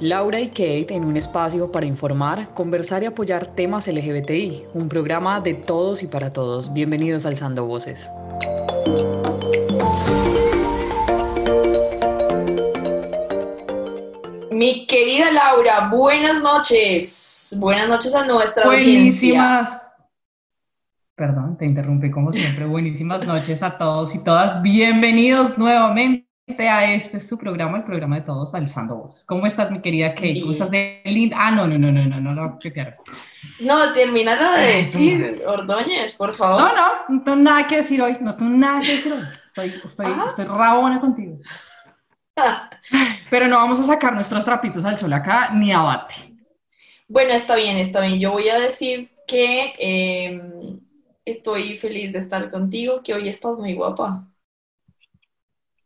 Laura y Kate en un espacio para informar, conversar y apoyar temas LGBTI, un programa de todos y para todos. Bienvenidos a Alzando Voces. Mi querida Laura, buenas noches. Buenas noches a nuestra Buenísimas. Perdón, te interrumpí como siempre. Buenísimas noches a todos y todas. Bienvenidos nuevamente a este es su programa, el programa de todos alzando voces. ¿Cómo estás, mi querida Kate? ¿Cómo estás de linda? Ah, no, no, no, no, no, no, no, No, termina de decir, Ordóñez, por favor. No, no, no tengo nada que decir hoy, no tengo nada que decir hoy. Estoy, estoy, ah. estoy rabona contigo. Pero no vamos a sacar nuestros trapitos al sol acá, ni abate. Bueno, está bien, está bien. Yo voy a decir que em, estoy feliz de estar contigo, que hoy estás muy guapa.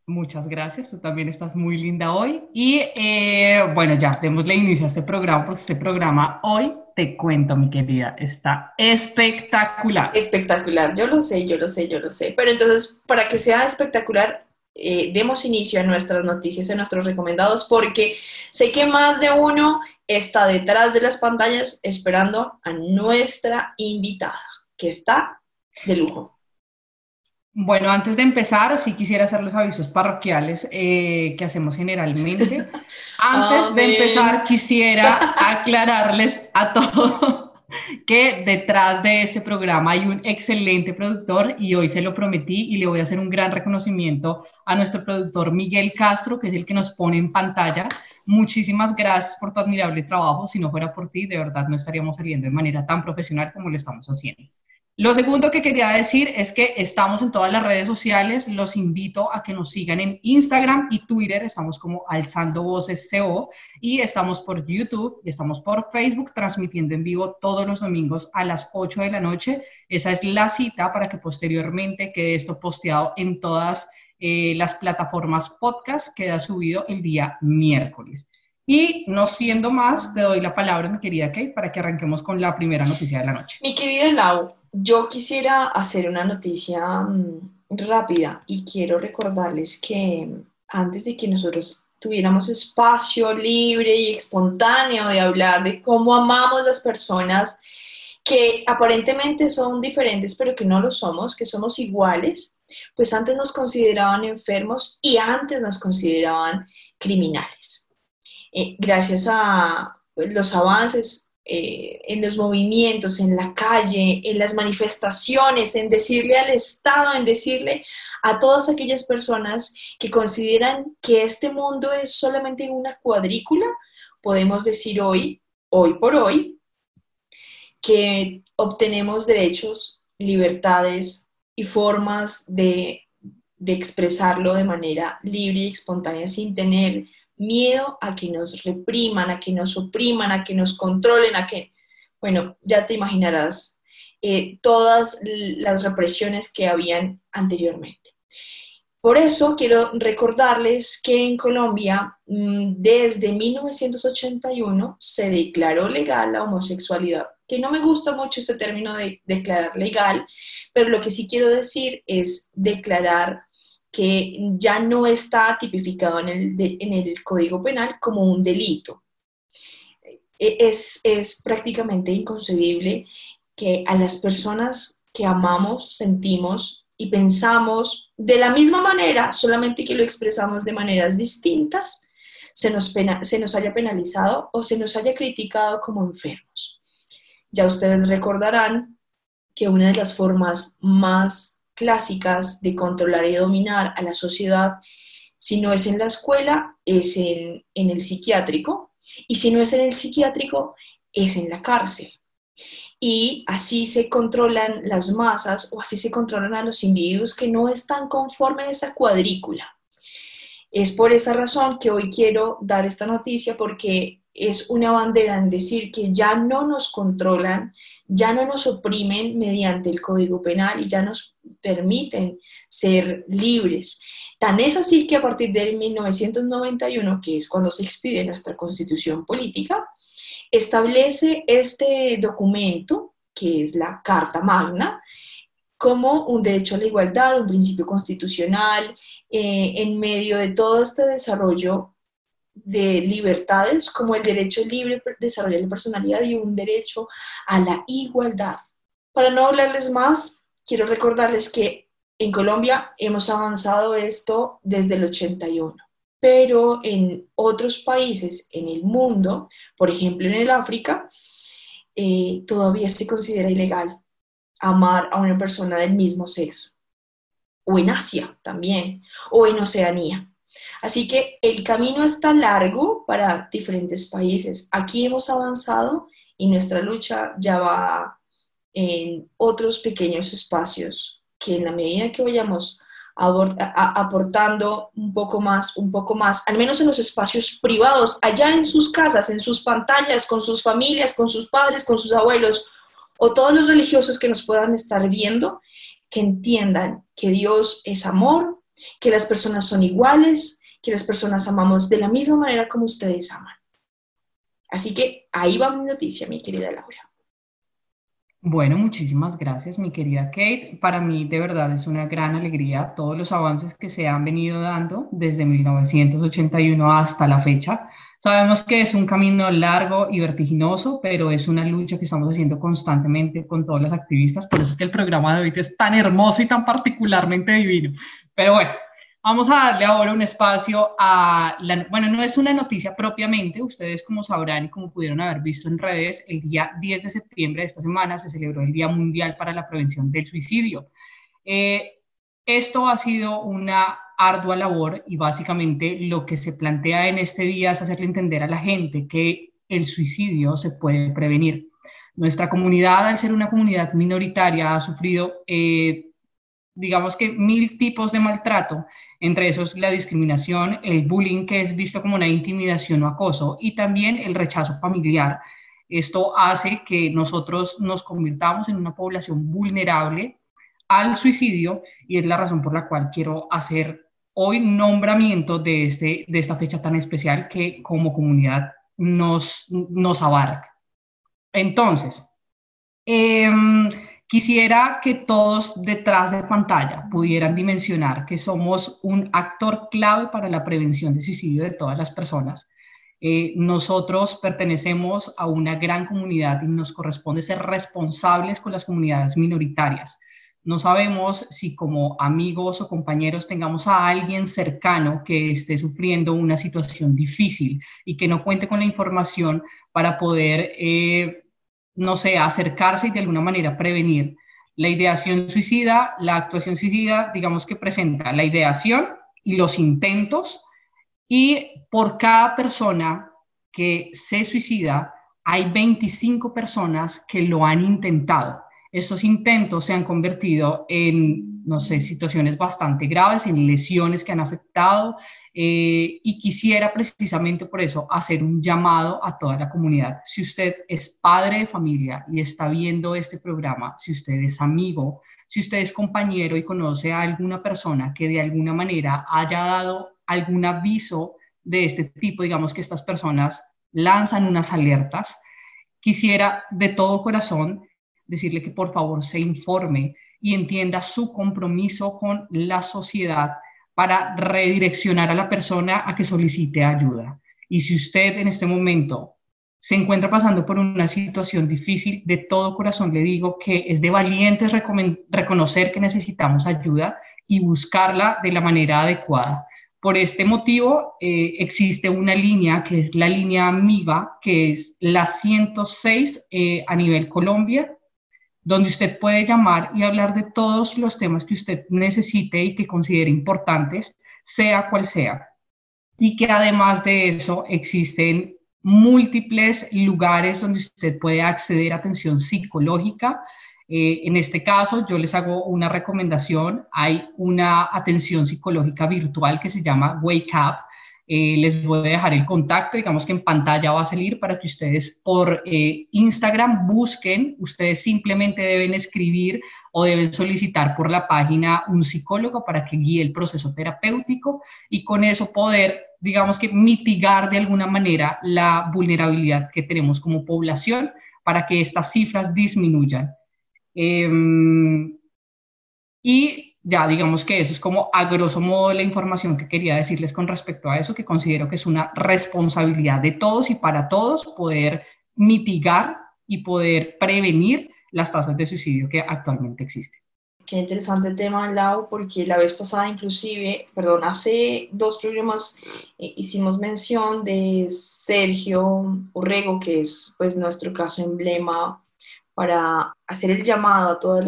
Muchas gracias, tú también estás muy linda hoy. Y eh, bueno, ya démosle inicio a este programa, porque este programa hoy, te cuento, mi querida, está espectacular. Espectacular, yo lo sé, yo lo sé, yo lo sé. Pero entonces, para que sea espectacular, eh, demos inicio a nuestras noticias, a nuestros recomendados, porque sé que más de uno está detrás de las pantallas esperando a nuestra invitada, que está de lujo. Bueno, antes de empezar, sí quisiera hacer los avisos parroquiales eh, que hacemos generalmente. Antes de empezar, quisiera aclararles a todos que detrás de este programa hay un excelente productor y hoy se lo prometí y le voy a hacer un gran reconocimiento a nuestro productor Miguel Castro, que es el que nos pone en pantalla. Muchísimas gracias por tu admirable trabajo. Si no fuera por ti, de verdad no estaríamos saliendo de manera tan profesional como lo estamos haciendo. Lo segundo que quería decir es que estamos en todas las redes sociales. Los invito a que nos sigan en Instagram y Twitter. Estamos como Alzando Voces CO y estamos por YouTube y estamos por Facebook transmitiendo en vivo todos los domingos a las 8 de la noche. Esa es la cita para que posteriormente quede esto posteado en todas eh, las plataformas podcast. Queda subido el día miércoles. Y no siendo más, te doy la palabra, mi querida Kate, para que arranquemos con la primera noticia de la noche. Mi querida Lau, yo quisiera hacer una noticia mm, rápida y quiero recordarles que antes de que nosotros tuviéramos espacio libre y espontáneo de hablar de cómo amamos las personas que aparentemente son diferentes, pero que no lo somos, que somos iguales, pues antes nos consideraban enfermos y antes nos consideraban criminales. Eh, gracias a los avances eh, en los movimientos, en la calle, en las manifestaciones, en decirle al Estado, en decirle a todas aquellas personas que consideran que este mundo es solamente una cuadrícula, podemos decir hoy, hoy por hoy, que obtenemos derechos, libertades y formas de, de expresarlo de manera libre y espontánea sin tener miedo a que nos repriman, a que nos opriman, a que nos controlen, a que, bueno, ya te imaginarás eh, todas las represiones que habían anteriormente. Por eso quiero recordarles que en Colombia mm, desde 1981 se declaró legal la homosexualidad, que no me gusta mucho este término de declarar legal, pero lo que sí quiero decir es declarar que ya no está tipificado en el, en el Código Penal como un delito. E, es, es prácticamente inconcebible que a las personas que amamos, sentimos y pensamos de la misma manera, solamente que lo expresamos de maneras distintas, se nos, se nos haya penalizado o se nos haya criticado como enfermos. Ya ustedes recordarán que una de las formas más clásicas de controlar y dominar a la sociedad, si no es en la escuela, es en, el psiquiátrico, y si no es en el psiquiátrico, es en la cárcel. Y así se controlan las masas o así se controlan a los individuos que no están conformes a esa cuadrícula. Es por esa razón que hoy quiero dar esta noticia porque es una bandera en decir que ya no nos controlan, ya no nos oprimen mediante el Código Penal y ya nos permiten ser libres. Tan es así que a partir del 1991, que es cuando se expide nuestra constitución política, establece este documento, que es la Carta Magna, como un derecho a la igualdad, un principio constitucional, eh, en medio de todo este desarrollo de libertades, como el derecho libre de desarrollar la personalidad y un derecho a la igualdad. Para no hablarles más, quiero recordarles que en Colombia hemos avanzado esto desde el 81, pero en otros países en el mundo, por ejemplo en el África, eh, todavía se considera ilegal amar a una persona del mismo sexo. O en Asia también, o en Oceanía. Así que el camino está largo para diferentes países. Aquí hemos avanzado y nuestra lucha ya va en otros pequeños espacios que en la medida que vayamos aportando un poco más, un poco más, al menos en los espacios privados, allá en sus casas, en sus pantallas, con sus familias, con sus padres, con sus abuelos, o todos los religiosos que nos puedan estar viendo, que entiendan que Dios es amor, que las personas son iguales, que las personas amamos de la misma manera como ustedes aman. Así que ahí va mi noticia, mi querida Laura. Bueno, muchísimas gracias, mi querida Kate. Para mí, de verdad, es una gran alegría todos los avances que se han venido dando desde 1981 hasta la fecha. Sabemos que es un camino largo y vertiginoso, pero es una lucha que estamos haciendo constantemente con todos los activistas. Por eso es que el programa de hoy es tan hermoso y tan particularmente divino. Pero bueno, Vamos a darle ahora un espacio a, la, bueno, no es una noticia propiamente, ustedes como sabrán y como pudieron haber visto en redes, el día 10 de septiembre de esta semana se celebró el Día Mundial para la Prevención del Suicidio. Eh, esto ha sido una ardua labor y básicamente lo que se plantea en este día es hacerle entender a la gente que el suicidio se puede prevenir. Nuestra comunidad, al ser una comunidad minoritaria, ha sufrido, eh, digamos que, mil tipos de maltrato entre esos la discriminación, el bullying que es visto como una intimidación o acoso y también el rechazo familiar. Esto hace que nosotros nos convirtamos en una población vulnerable al suicidio y es la razón por la cual quiero hacer hoy nombramiento de, este, de esta fecha tan especial que como comunidad nos, nos abarca. Entonces, eh, Quisiera que todos detrás de pantalla pudieran dimensionar que somos un actor clave para la prevención de suicidio de todas las personas. Eh, nosotros pertenecemos a una gran comunidad y nos corresponde ser responsables con las comunidades minoritarias. No sabemos si como amigos o compañeros tengamos a alguien cercano que esté sufriendo una situación difícil y que no cuente con la información para poder eh, no sé, acercarse y de alguna manera prevenir. La ideación suicida, la actuación suicida, digamos que presenta la ideación y los intentos y por cada persona que se suicida hay 25 personas que lo han intentado. Estos intentos se han convertido en, no sé, situaciones bastante graves, en lesiones que han afectado, eh, y quisiera precisamente por eso hacer un llamado a toda la comunidad. Si usted es padre de familia y está viendo este programa, si usted es amigo, si usted es compañero y conoce a alguna persona que de alguna manera haya dado algún aviso de este tipo, digamos que estas personas lanzan unas alertas, quisiera de todo corazón decirle que por favor se informe y entienda su compromiso con la sociedad para redireccionar a la persona a que solicite ayuda. Y si usted en este momento se encuentra pasando por una situación difícil, de todo corazón le digo que es de valientes reconocer que necesitamos ayuda y buscarla de la manera adecuada. Por este motivo, eh, existe una línea que es la línea MIVA, que es la 106 eh, a nivel Colombia, donde usted puede llamar y hablar de todos los temas que usted necesite y que considere importantes, sea cual sea. Y que además de eso existen múltiples lugares donde usted puede acceder a atención psicológica. Eh, en este caso, yo les hago una recomendación. Hay una atención psicológica virtual que se llama Wake Up, eh, les voy a dejar el contacto, digamos que en pantalla va a salir para que ustedes por eh, Instagram busquen, ustedes simplemente deben escribir o deben solicitar por la página un psicólogo para que guíe el proceso terapéutico y con eso poder, digamos que mitigar de alguna manera la vulnerabilidad que tenemos como población para que estas cifras disminuyan. Em, Y ya digamos que eso es como a grosso modo la información que quería decirles con respecto a eso, que considero que es una responsabilidad de todos y para todos poder mitigar y poder prevenir las tasas de suicidio que actualmente existen. Qué interesante tema, Lau, porque la vez pasada inclusive, perdón, hace dos programas eh, hicimos mención de Sergio Urrego, que es pues nuestro caso emblema para hacer el llamado a todas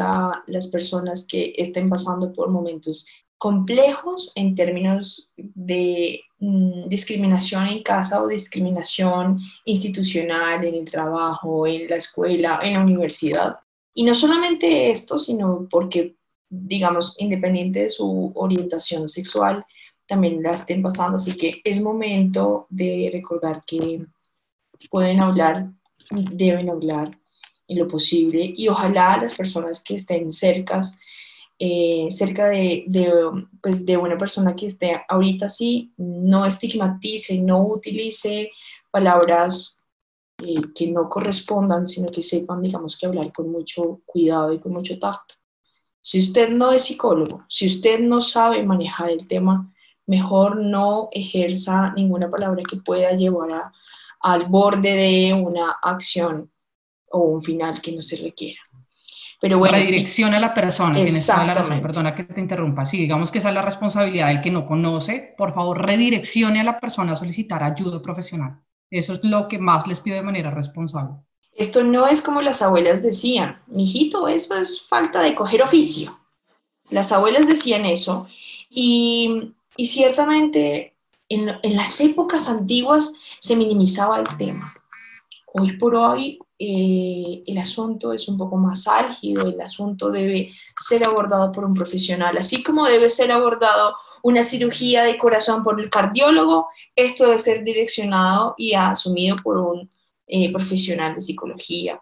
las personas que estén pasando por momentos complejos en términos de mm, discriminación en casa o discriminación institucional en el trabajo, en la escuela, en la universidad. Y no solamente esto, sino porque, digamos, independiente de su orientación sexual, también la estén pasando. Así que es momento de recordar que pueden hablar y deben hablar en lo posible y ojalá las personas que estén cercas, eh, cerca de, pues de una persona que esté ahorita así, no estigmatice, no utilice palabras eh, que no correspondan, sino que sepan, digamos, que hablar con mucho cuidado y con mucho tacto. Si usted no es psicólogo, si usted no sabe manejar el tema, mejor no ejerza ninguna palabra que pueda llevar al borde de una acción o un final que no se requiera. Pero bueno, redirecciona a la persona, tienes toda la razón, perdona que te interrumpa. Si digamos que esa es la responsabilidad del que no conoce, por favor, redireccione a la persona a solicitar ayuda profesional. Eso es lo que más les pido de manera responsable. Esto no es como las abuelas decían, mijito, eso es falta de coger oficio. Las abuelas decían eso y, y ciertamente en, en las épocas antiguas se minimizaba el tema. Hoy por hoy eh, el asunto es un poco más álgido, el asunto debe ser abordado por un profesional, así como debe ser abordado una cirugía de corazón por el cardiólogo, esto debe ser direccionado y asumido por un eh, profesional de psicología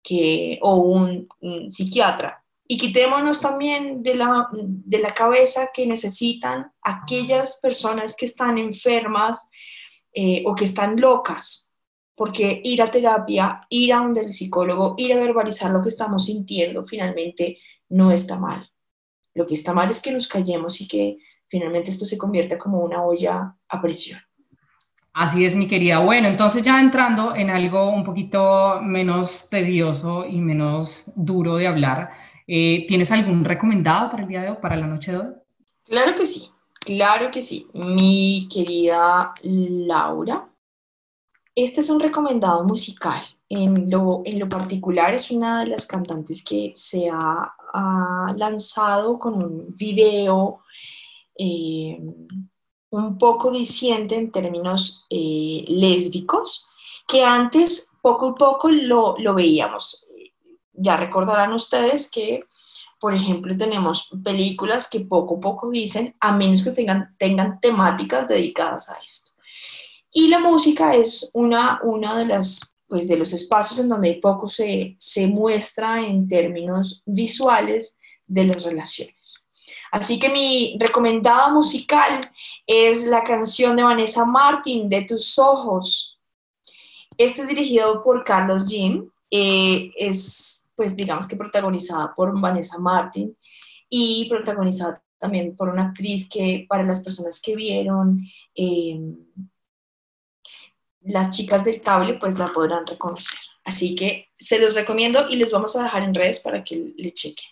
que, o un, psiquiatra. Y quitémonos también de la, de la cabeza que necesitan aquellas personas que están enfermas eh, o que están locas, porque ir a terapia, ir a donde el psicólogo, ir a verbalizar lo que estamos sintiendo, finalmente no está mal. Lo que está mal es que nos callemos y que finalmente esto se convierta como una olla a presión. Así es, mi querida. Bueno, entonces ya entrando en algo un poquito menos tedioso y menos duro de hablar, eh, ¿tienes algún recomendado para el día de hoy, para la noche de hoy? Claro que sí, claro que sí. Mi querida Laura, este es un recomendado musical. En lo, en lo particular es una de las cantantes que se ha, lanzado con un video eh, un poco diciente en términos eh, lésbicos, que antes poco a poco lo, lo veíamos. Ya recordarán ustedes que por ejemplo, tenemos películas que poco a poco dicen, a menos que tengan, tengan temáticas dedicadas a esto. Y la música es una, una de las pues de los espacios en donde poco se, se muestra en términos visuales de las relaciones. Así que mi recomendado musical es la canción de Vanessa Martin, De tus ojos. Este es dirigido por Carlos Jean, eh, es pues digamos que protagonizada por Vanessa Martin y protagonizada también por una actriz que para las personas que vieron eh, las chicas del cable pues la podrán reconocer. Así que se los recomiendo y les vamos a dejar en redes para que le chequen.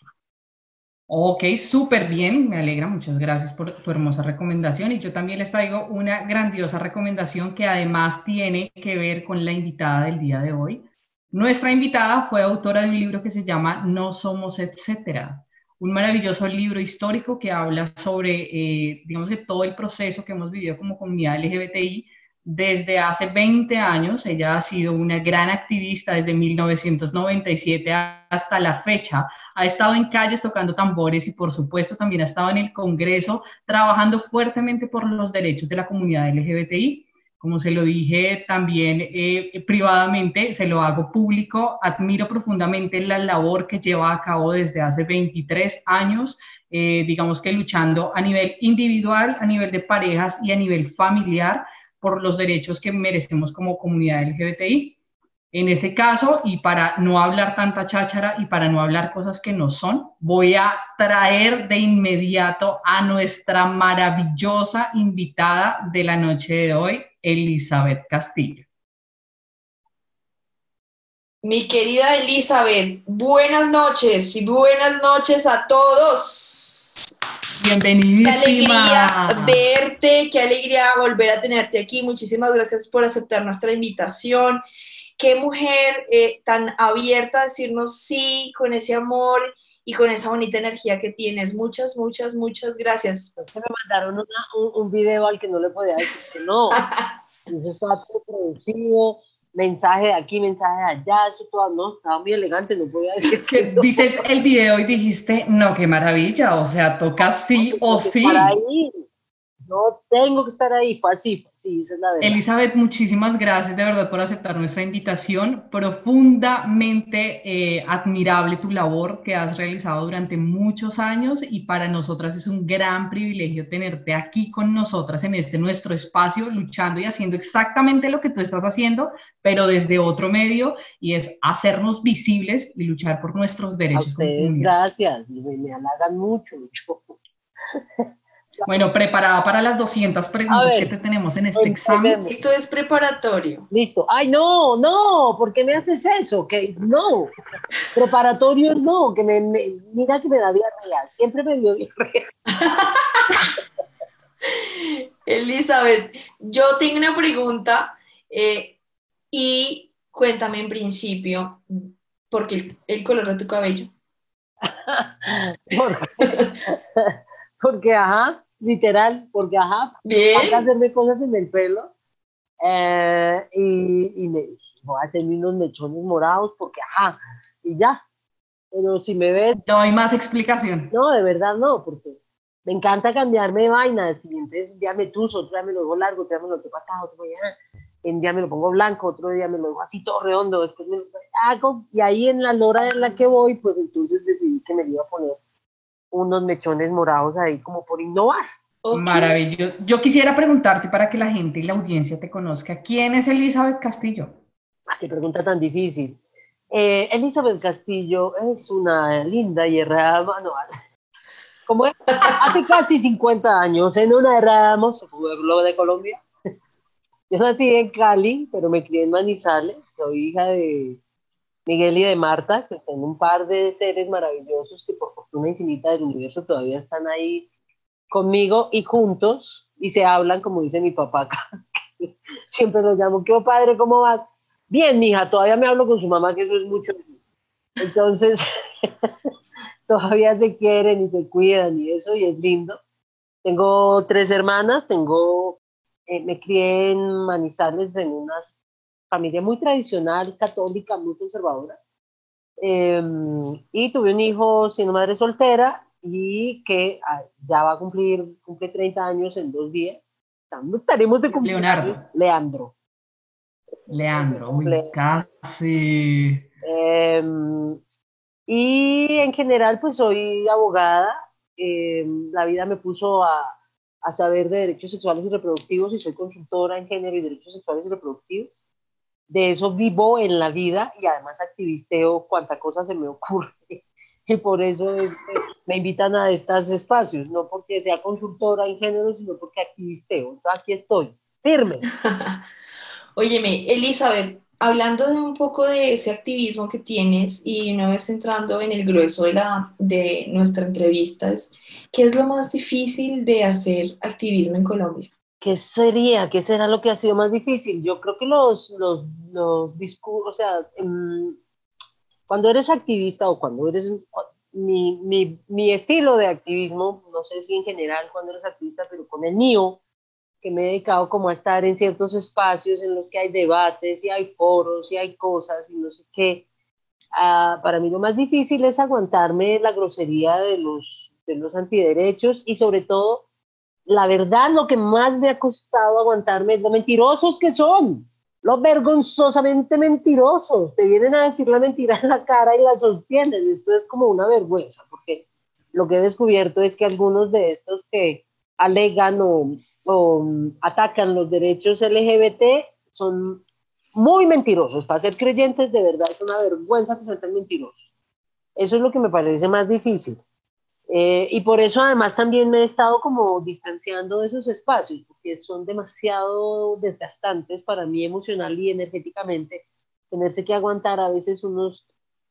Ok, súper bien, me alegra, muchas gracias por tu hermosa recomendación y yo también les traigo una grandiosa recomendación que además tiene que ver con la invitada del día de hoy. Nuestra invitada fue autora de un libro que se llama No Somos Etcétera, un maravilloso libro histórico que habla sobre, eh, digamos que todo el proceso que hemos vivido como comunidad LGBTI desde hace 20 años. Ella ha sido una gran activista desde 1997 hasta la fecha. Ha estado en calles tocando tambores y por supuesto también ha estado en el Congreso trabajando fuertemente por los derechos de la comunidad LGBTI. Como se lo dije también eh, privadamente, se lo hago público. Admiro profundamente la labor que lleva a cabo desde hace 23 años, eh, digamos que luchando a nivel individual, a nivel de parejas y a nivel familiar por los derechos que merecemos como comunidad LGBTI. En ese caso, y para no hablar tanta cháchara y para no hablar cosas que no son, voy a traer de inmediato a nuestra maravillosa invitada de la noche de hoy, Elizabeth Castillo. Mi querida Elizabeth, buenas noches y buenas noches a todos. Bienvenidísima. Qué alegría verte, qué alegría volver a tenerte aquí. Muchísimas gracias por aceptar nuestra invitación qué mujer eh, tan abierta a decirnos sí con ese amor y con esa bonita energía que tienes. Muchas, muchas, muchas gracias. me mandaron un, un, video al que no le podía decir que no. Eso está todo producido, mensaje de aquí, mensaje de allá, eso todo, no, estaba muy elegante, no podía decir que no. Viste el video y dijiste, no, qué maravilla, o sea, toca sí o sí. Para ahí, no tengo que estar ahí, fue así, sí, esa es la verdad. Elizabeth, muchísimas gracias de verdad por aceptar nuestra invitación. Profundamente eh, admirable tu labor que has realizado durante muchos años y para nosotras es un gran privilegio tenerte aquí con nosotras en este nuestro espacio, luchando y haciendo exactamente lo que tú estás haciendo, pero desde otro medio y es hacernos visibles y luchar por nuestros derechos. A ustedes, gracias, me, me halagan mucho. mucho. Bueno, preparada para las 200 preguntas que te tenemos en este examen. Esto es preparatorio. Listo. Ay, no, no, ¿por qué me haces eso? Que no, preparatorio no, que me, mira que me da diarrea, siempre me dio diarrea. Elizabeth, yo tengo una pregunta eh, y cuéntame en principio, ¿por qué el, el color de tu cabello? porque, ajá, literal, porque ajá, Bien. hacerme cosas en el pelo. Eh, y, y, me voy a hacerme unos mechones morados porque ajá, y ya. Pero si me ves. No hay más explicación. No, de verdad no, porque me encanta cambiarme de vaina. El siguiente día me tuzo, otro día me lo dejo largo, otro día me lo tengo acá, otro día, un día me lo pongo blanco, otro día me lo dejo así todo redondo, después me lo hago. Y ahí en la lora en la que voy, pues entonces decidí que me iba a poner unos mechones morados ahí como por innovar. Okay. Maravilloso. Yo quisiera preguntarte para que la gente y la audiencia te conozca, ¿quién es Elizabeth Castillo? Ah, qué pregunta tan difícil. Eh, Elizabeth Castillo es una linda y errada manual. Como hace casi 50 años, en una Ramos, pueblo de Colombia. Yo nací en Cali, pero me crié en Manizales. Soy hija de Miguel y de Marta, que son un par de seres maravillosos que por fortuna infinita del universo todavía están ahí conmigo y juntos y se hablan, como dice mi papá. Siempre los llamo, ¿qué padre? ¿Cómo vas? Bien, mija, todavía me hablo con su mamá, que eso es mucho. Entonces, todavía se quieren y se cuidan y eso, y es lindo. Tengo tres hermanas, tengo, eh, me crié en Manizales en una familia muy tradicional, católica, muy conservadora. Eh, y tuve un hijo siendo madre soltera y que ah, ya va a cumplir, cumple 30 años en dos días. Estaremos de cumplir. Leonardo. Leandro. Leandro, uy, casi. Eh, y en general, pues soy abogada. Eh, la vida me puso a, a, saber de derechos sexuales y reproductivos y soy consultora en género y derechos sexuales y reproductivos. De eso vivo en la vida y además activisteo cuanta cosa se me ocurre. Y por eso me invitan a estos espacios, no porque sea consultora en género, sino porque activisteo. Entonces aquí estoy, firme. Óyeme, Elizabeth, hablando de un poco de ese activismo que tienes y una vez entrando en el grueso de, la, de nuestra entrevista, ¿qué es lo más difícil de hacer activismo en Colombia? ¿Qué sería? ¿Qué será lo que ha sido más difícil? Yo creo que los, los, los discursos, o sea, en, cuando eres activista o cuando eres... Mi, mi, mi estilo de activismo, no sé si en general cuando eres activista, pero con el mío, que me he dedicado como a estar en ciertos espacios en los que hay debates y hay foros y hay cosas y no sé qué. Uh, para mí lo más difícil es aguantarme la grosería de los, de los antiderechos y sobre todo, la verdad, lo que más me ha costado aguantarme es lo mentirosos que son, los vergonzosamente mentirosos. Te vienen a decir la mentira en la cara y la sostienen. Esto es como una vergüenza, porque lo que he descubierto es que algunos de estos que alegan o o atacan los derechos LGBT son muy mentirosos. Para ser creyentes, de verdad, es una vergüenza que sean tan mentirosos. Eso es lo que me parece más difícil. Eh, y por eso además también me he estado como distanciando de esos espacios, porque son demasiado desgastantes para mí emocional y energéticamente. Tenerse que aguantar a veces unos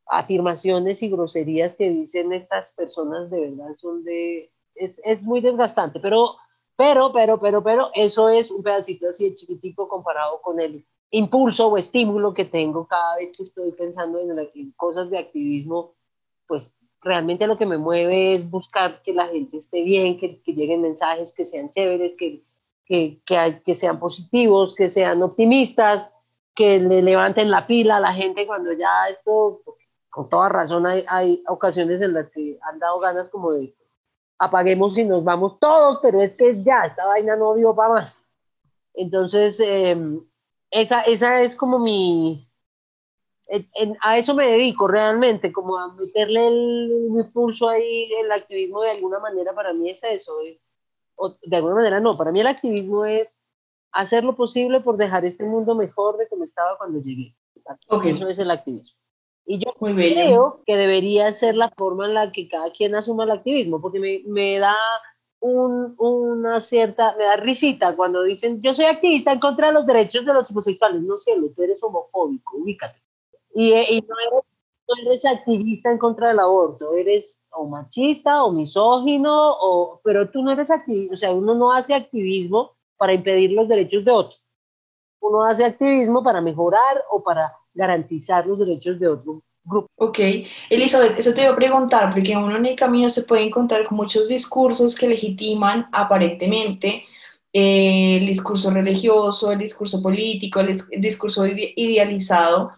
afirmaciones y groserías que dicen estas personas de verdad son de... Es, es muy desgastante, pero, pero, pero, pero, pero, eso es un pedacito así de chiquitico comparado con el impulso o estímulo que tengo cada vez que estoy pensando en, en cosas de activismo, pues realmente lo que me mueve es buscar que la gente esté bien, que, que lleguen mensajes que sean chéveres, que, que, que, que, sean positivos, que sean optimistas, que le levanten la pila a la gente cuando ya esto, con toda razón, hay, hay ocasiones en las que han dado ganas como de apaguemos y nos vamos todos, pero es que ya, esta vaina no dio para más. Entonces, eh, esa, esa es como mi, a eso me dedico realmente, como a meterle el, mi pulso ahí, el activismo de alguna manera para mí es eso, es, de alguna manera no, para mí el activismo es hacer lo posible por dejar este mundo mejor de como estaba cuando llegué. Eso es el activismo. Y yo creo que debería ser la forma en la que cada quien asuma el activismo, porque me, me da un, una cierta, me da risita cuando dicen, yo soy activista en contra de los derechos de los homosexuales. No sé, tú eres homofóbico, ubícate. Y, y no, eres, activista en contra del aborto, eres o machista o misógino, o, pero tú no eres activista, o sea, uno no hace activismo para impedir los derechos de otros. Uno hace activismo para mejorar o para garantizar los derechos de otro grupo. Ok, Elizabeth, eso te iba a preguntar, porque uno en el camino se puede encontrar con muchos discursos que legitiman aparentemente eh, el discurso religioso, el discurso político, el discurso idealizado,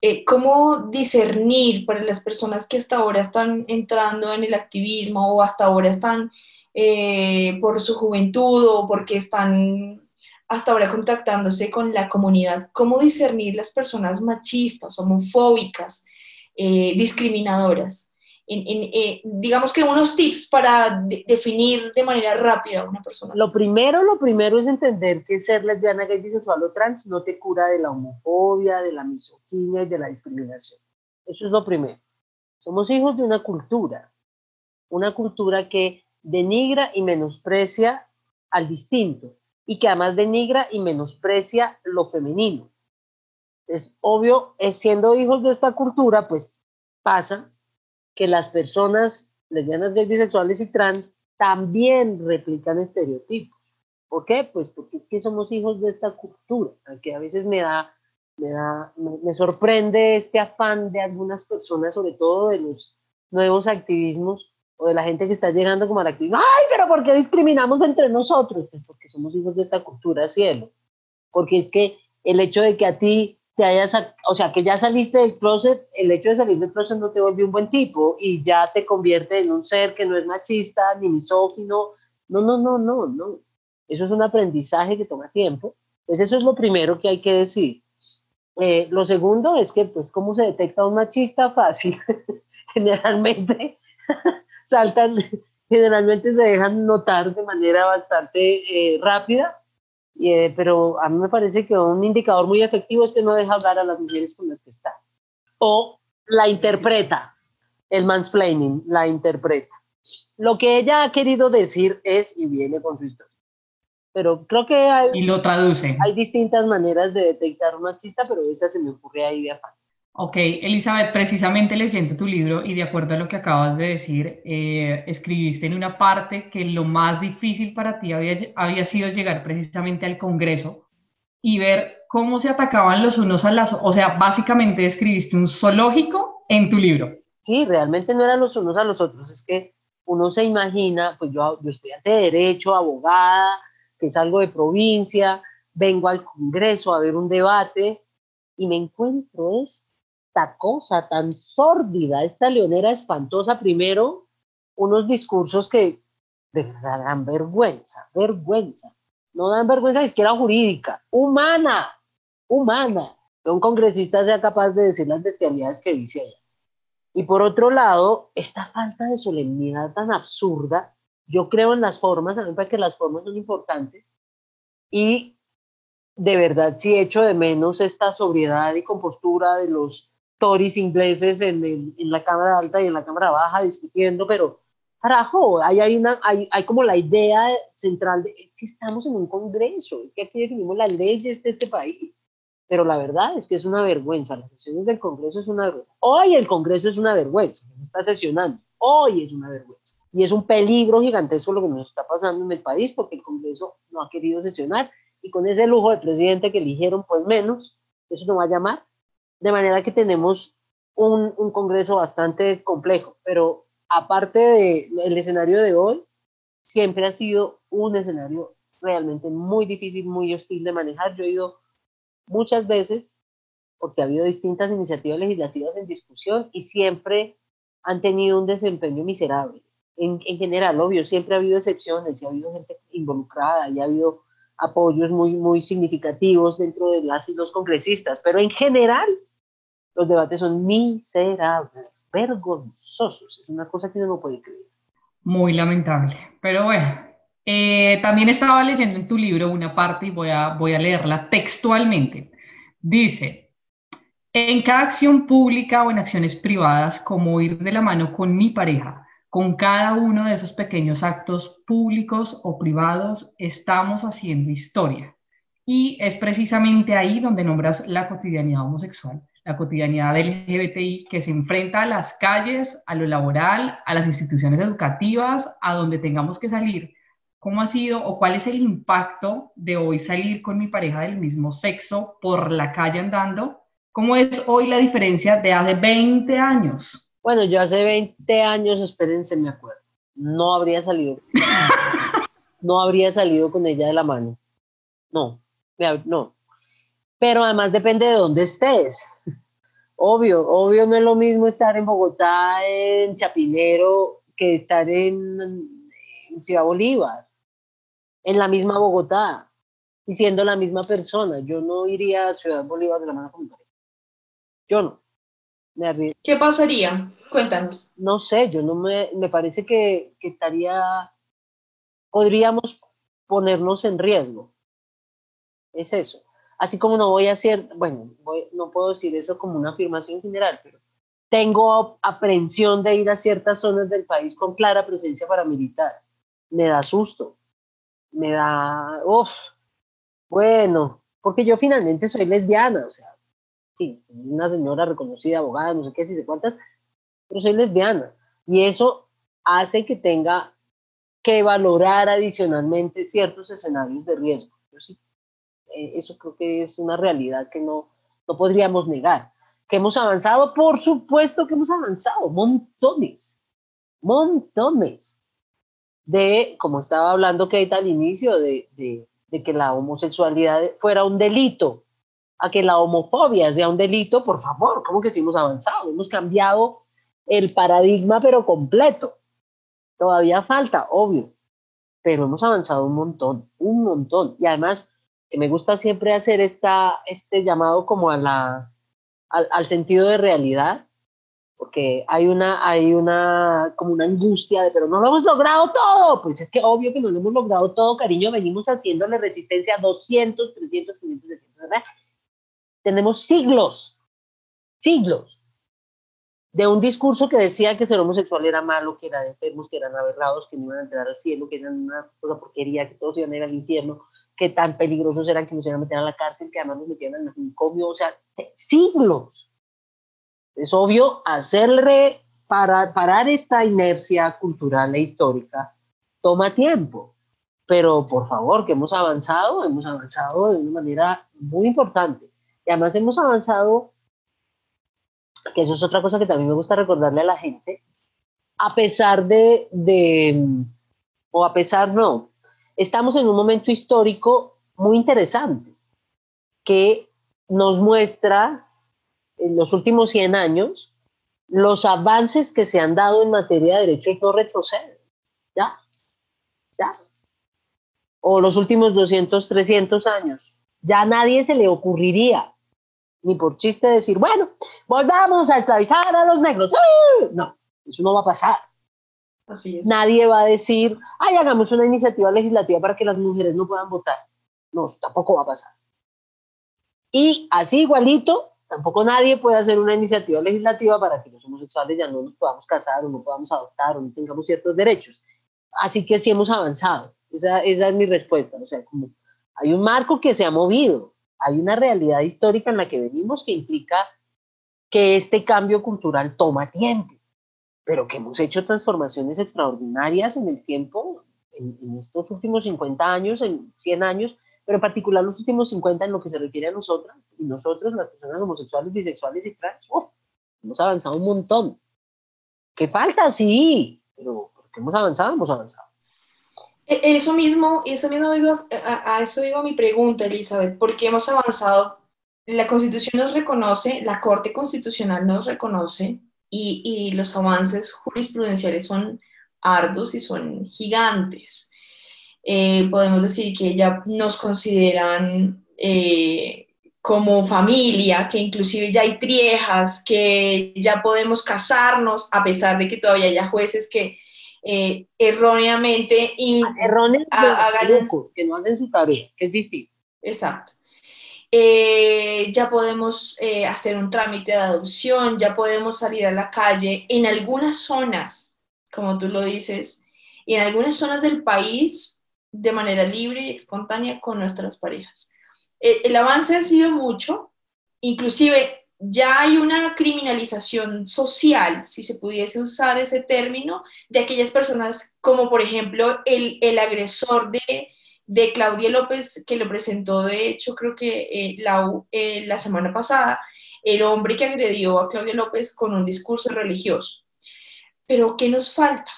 eh, cómo discernir para las personas que hasta ahora están entrando en el activismo o hasta ahora están eh, por su juventud o porque están hasta ahora contactándose con la comunidad, cómo discernir las personas machistas, homofóbicas, eh, discriminadoras en, eh, digamos que unos tips para definir de manera rápida a una persona. Lo primero, lo primero es entender que ser lesbiana, gay, bisexual o trans no te cura de la homofobia, de la misoginia y de la discriminación. Eso es lo primero. Somos hijos de una cultura, una cultura que denigra y menosprecia al distinto y que además denigra y menosprecia lo femenino. Es obvio, siendo hijos de esta cultura, pues pasa que las personas lesbianas, gays, bisexuales y trans también replican estereotipos. ¿Por qué? Pues porque es que somos hijos de esta cultura, que a veces me da, me da, me, sorprende este afán de algunas personas, sobre todo de los nuevos activismos o de la gente que está llegando como al activismo. ¡Ay, pero por qué discriminamos entre nosotros! Pues porque somos hijos de esta cultura, cielo. Porque es que el hecho de que a ti hayas, o sea, que ya saliste del closet, el hecho de salir del closet no te vuelve un buen tipo y ya te convierte en un ser que no es machista ni misógino. No, no, no, no, no. Eso es un aprendizaje que toma tiempo. Pues eso es lo primero que hay que decir. Eh, lo segundo es que, pues, ¿cómo se detecta un machista? Fácil. generalmente saltan, generalmente se dejan notar de manera bastante eh, rápida eh, pero a mí me parece que un indicador muy efectivo es que no deja hablar a las mujeres con las que está. O la interpreta, el mansplaining, la interpreta. Lo que ella ha querido decir es y viene con su historia. Pero creo que hay, y lo traduce. Hay distintas maneras de detectar un machista, pero esa se me ocurre ahí de afán. Ok, Elizabeth, precisamente leyendo tu libro y de acuerdo a lo que acabas de decir, eh, escribiste en una parte que lo más difícil para ti había, había sido llegar precisamente al Congreso y ver cómo se atacaban los unos a las, o sea, básicamente escribiste un zoológico en tu libro. Sí, realmente no eran los unos a los otros, es que uno se imagina, pues yo, yo estudiante de derecho, abogada, que salgo de provincia, vengo al Congreso a ver un debate y me encuentro es cosa tan sórdida, esta leonera espantosa, primero, unos discursos que de verdad dan vergüenza, vergüenza. No dan vergüenza ni siquiera jurídica, humana, humana, que un congresista sea capaz de decir las bestialidades que dice ella. Y por otro lado, esta falta de solemnidad tan absurda, yo creo en las formas, a mí me parece que las formas son importantes, y de verdad sí echo de menos esta sobriedad y compostura de los Tories ingleses en, en, la Cámara Alta y en la Cámara Baja discutiendo, pero carajo, hay, hay, una, hay, hay como la idea central de es que estamos en un Congreso, es que aquí definimos las leyes de este país. Pero la verdad es que es una vergüenza, las sesiones del Congreso es una vergüenza. Hoy el Congreso es una vergüenza, no está sesionando, hoy es una vergüenza. Y es un peligro gigantesco lo que nos está pasando en el país porque el Congreso no ha querido sesionar y con ese lujo de presidente que eligieron, pues menos, eso no va a llamar. De manera que tenemos un, un Congreso bastante complejo, pero aparte del escenario de hoy, siempre ha sido un escenario realmente muy difícil, muy hostil de manejar. Yo he ido muchas veces porque ha habido distintas iniciativas legislativas en discusión y siempre han tenido un desempeño miserable. En, en, general, obvio, siempre ha habido excepciones y ha habido gente involucrada y ha habido apoyos muy, muy significativos dentro de las y los congresistas, pero en general los debates son miserables, vergonzosos. Es una cosa que uno no puede creer. Muy lamentable. Pero bueno, eh, también estaba leyendo en tu libro una parte y voy a, voy a leerla textualmente. Dice, en cada acción pública o en acciones privadas, como ir de la mano con mi pareja, con cada uno de esos pequeños actos públicos o privados, estamos haciendo historia. Y es precisamente ahí donde nombras la cotidianidad homosexual la cotidianidad del LGBTI que se enfrenta a las calles, a lo laboral, a las instituciones educativas, a donde tengamos que salir. ¿Cómo ha sido o cuál es el impacto de hoy salir con mi pareja del mismo sexo por la calle andando? ¿Cómo es hoy la diferencia de hace 20 años? Bueno, yo hace 20 años, espérense, me acuerdo, no habría salido. no habría salido con ella de la mano. No, no, pero además depende de dónde estés. Obvio, obvio no es lo mismo estar en Bogotá, en Chapinero, que estar en, Ciudad Bolívar, en la misma Bogotá, y siendo la misma persona. Yo no iría a Ciudad Bolívar de la mano con mi Yo no. Me ¿Qué pasaría? Cuéntanos. No sé, yo no me, me parece que, que estaría, podríamos ponernos en riesgo. Es eso así como no voy a hacer, bueno, no puedo decir eso como una afirmación general, pero tengo aprehensión de ir a ciertas zonas del país con clara presencia paramilitar. Me da susto, me da, uff, bueno, porque yo finalmente soy lesbiana, o sea, sí, una señora reconocida, abogada, no sé qué, si de cuántas, pero soy lesbiana. Y eso hace que tenga que valorar adicionalmente ciertos escenarios de riesgo. Yo sí eso creo que es una realidad que no, no podríamos negar. Que hemos avanzado, por supuesto que hemos avanzado, montones, montones. De, como estaba hablando Kate al inicio, de, de, de que la homosexualidad fuera un delito, a que la homofobia sea un delito, por favor, ¿cómo que sí hemos avanzado? Hemos cambiado el paradigma, pero completo. Todavía falta, obvio, pero hemos avanzado un montón, un montón. Y además, me gusta siempre hacer esta, este llamado como a la, al, sentido de realidad, porque hay una, hay una, como una angustia de, pero no lo hemos logrado todo. Pues es que obvio que no lo hemos logrado todo, cariño, venimos haciéndole resistencia a 200, 300, 500, 600, ¿verdad? Tenemos siglos, siglos de un discurso que decía que ser homosexual era malo, que eran enfermos, que eran aberrados, que no iban a entrar al cielo, que eran una cosa porquería, que todos iban a ir al infierno, que tan peligrosos eran que nos iban a meter a la cárcel, que además nos metían en el manicomio, o sea, siglos. Es obvio, hacerle para parar esta inercia cultural e histórica toma tiempo, pero por favor, que hemos avanzado, hemos avanzado de una manera muy importante. Y además hemos avanzado, que eso es otra cosa que también me gusta recordarle a la gente, a pesar de, de o a pesar no, estamos en un momento histórico muy interesante que nos muestra en los últimos 100 años los avances que se han dado en materia de derechos no retroceden. ¿Ya? ¿Ya? O los últimos 200, 300 años. Ya a nadie se le ocurriría, ni por chiste, decir, bueno, volvamos a esclavizar a los negros. No, eso no va a pasar. Nadie va a decir, ay, hagamos una iniciativa legislativa para que las mujeres no puedan votar. No, tampoco va a pasar. Y así igualito, tampoco nadie puede hacer una iniciativa legislativa para que los homosexuales ya no nos podamos casar o no podamos adoptar o no tengamos ciertos derechos. Así que sí hemos avanzado. Esa, esa es mi respuesta. O sea, como hay un marco que se ha movido, hay una realidad histórica en la que venimos que implica que este cambio cultural toma tiempo, pero que hemos hecho transformaciones extraordinarias en el tiempo, en, estos últimos 50 años, en 100 años, pero en particular los últimos 50 en lo que se refiere a nosotras y nosotros, las personas homosexuales, bisexuales y trans, hemos avanzado un montón. ¿Qué falta? Sí, pero porque hemos avanzado, hemos avanzado. E, eso mismo, eso mismo a, a eso iba mi pregunta, Elizabeth, porque hemos avanzado la Constitución nos reconoce, la Corte Constitucional nos reconoce y, y los avances jurisprudenciales son arduos y son gigantes. Eh, podemos decir que ya nos consideran eh, como familia, que inclusive ya hay triejas, que ya podemos casarnos, a pesar de que todavía haya jueces que eh, erróneamente... erróneamente hagan, que no hacen su tarea, que es distinto. Exacto. Eh, ya podemos eh, hacer un trámite de adopción, ya podemos salir a la calle en algunas zonas, como tú lo dices, y en algunas zonas del país de manera libre y espontánea con nuestras parejas. El, el avance ha sido mucho, inclusive ya hay una criminalización social, si se pudiese usar ese término, de aquellas personas como por ejemplo el, el agresor de de Claudia López, que lo presentó, de hecho, creo que eh, la, eh, la semana pasada, el hombre que agredió a Claudia López con un discurso religioso. Pero, ¿qué nos falta?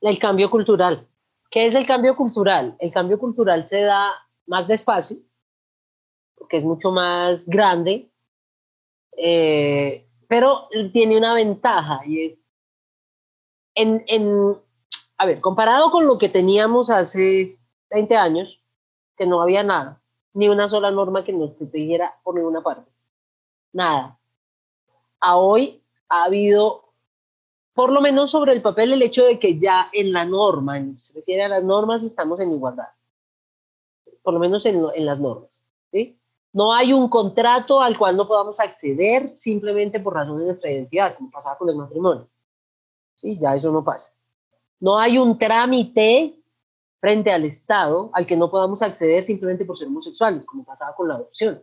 El cambio cultural. ¿Qué es el cambio cultural? El cambio cultural se da más despacio, porque es mucho más grande, eh, pero tiene una ventaja y es, en, en, a ver, comparado con lo que teníamos hace 20 años que no había nada, ni una sola norma que nos protegiera por ninguna parte. Nada. A hoy ha habido, por lo menos sobre el papel, el hecho de que ya en la norma, en se refiere a las normas, estamos en igualdad. Por lo menos en, en las normas. ¿sí? No hay un contrato al cual no podamos acceder simplemente por razón de nuestra identidad, como pasaba con el matrimonio. Sí, ya eso no pasa. No hay un trámite frente al Estado al que no podamos acceder simplemente por ser homosexuales, como pasaba con la adopción.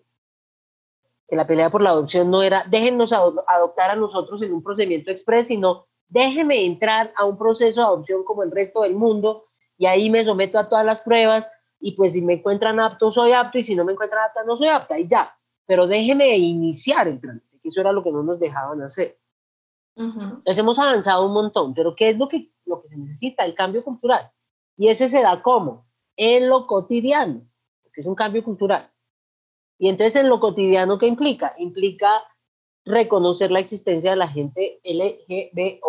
Que la pelea por la adopción no era déjennos adoptar a nosotros en un procedimiento express, sino déjeme entrar a un proceso de adopción como el resto del mundo y ahí me someto a todas las pruebas y pues si me encuentran apto soy apto y si no me encuentran apta no soy apta y ya. Pero déjeme iniciar el trámite, que eso era lo que no nos dejaban hacer. Entonces hemos avanzado un montón, pero ¿qué es lo que, lo que se necesita? El cambio cultural. Y ese se da como en lo cotidiano, que es un cambio cultural. Y entonces en lo cotidiano, ¿qué implica? Implica reconocer la existencia de la gente LGBT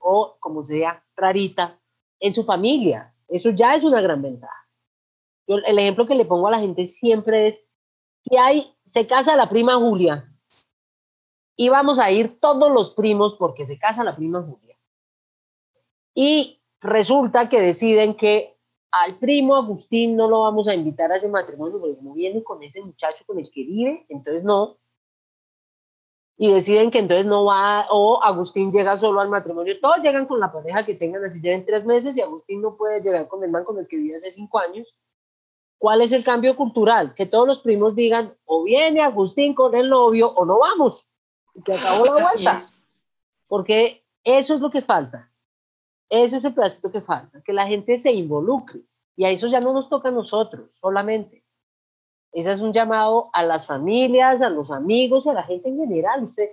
o como sea rarita en su familia. Eso ya es una gran ventaja. El ejemplo que le pongo a la gente siempre es, si hay, se casa la prima Julia y vamos a ir todos los primos porque se casa la prima Julia. Y resulta que deciden que al primo Agustín no lo vamos a invitar a ese matrimonio porque no viene con ese muchacho con el que vive, entonces no. Y deciden que entonces no va, o Agustín llega solo al matrimonio. Todos llegan con la pareja que tengan, así lleven tres meses y Agustín no puede llegar con el man con el que vive hace cinco años. ¿Cuál es el cambio cultural? Que todos los primos digan, o viene Agustín con el novio o no vamos. Y que acabó la vuelta. Porque eso es lo que falta es el pedacito que falta, que la gente se involucre. Y a eso ya no nos toca a nosotros solamente. Ese es un llamado a las familias, a los amigos, a la gente en general. Usted,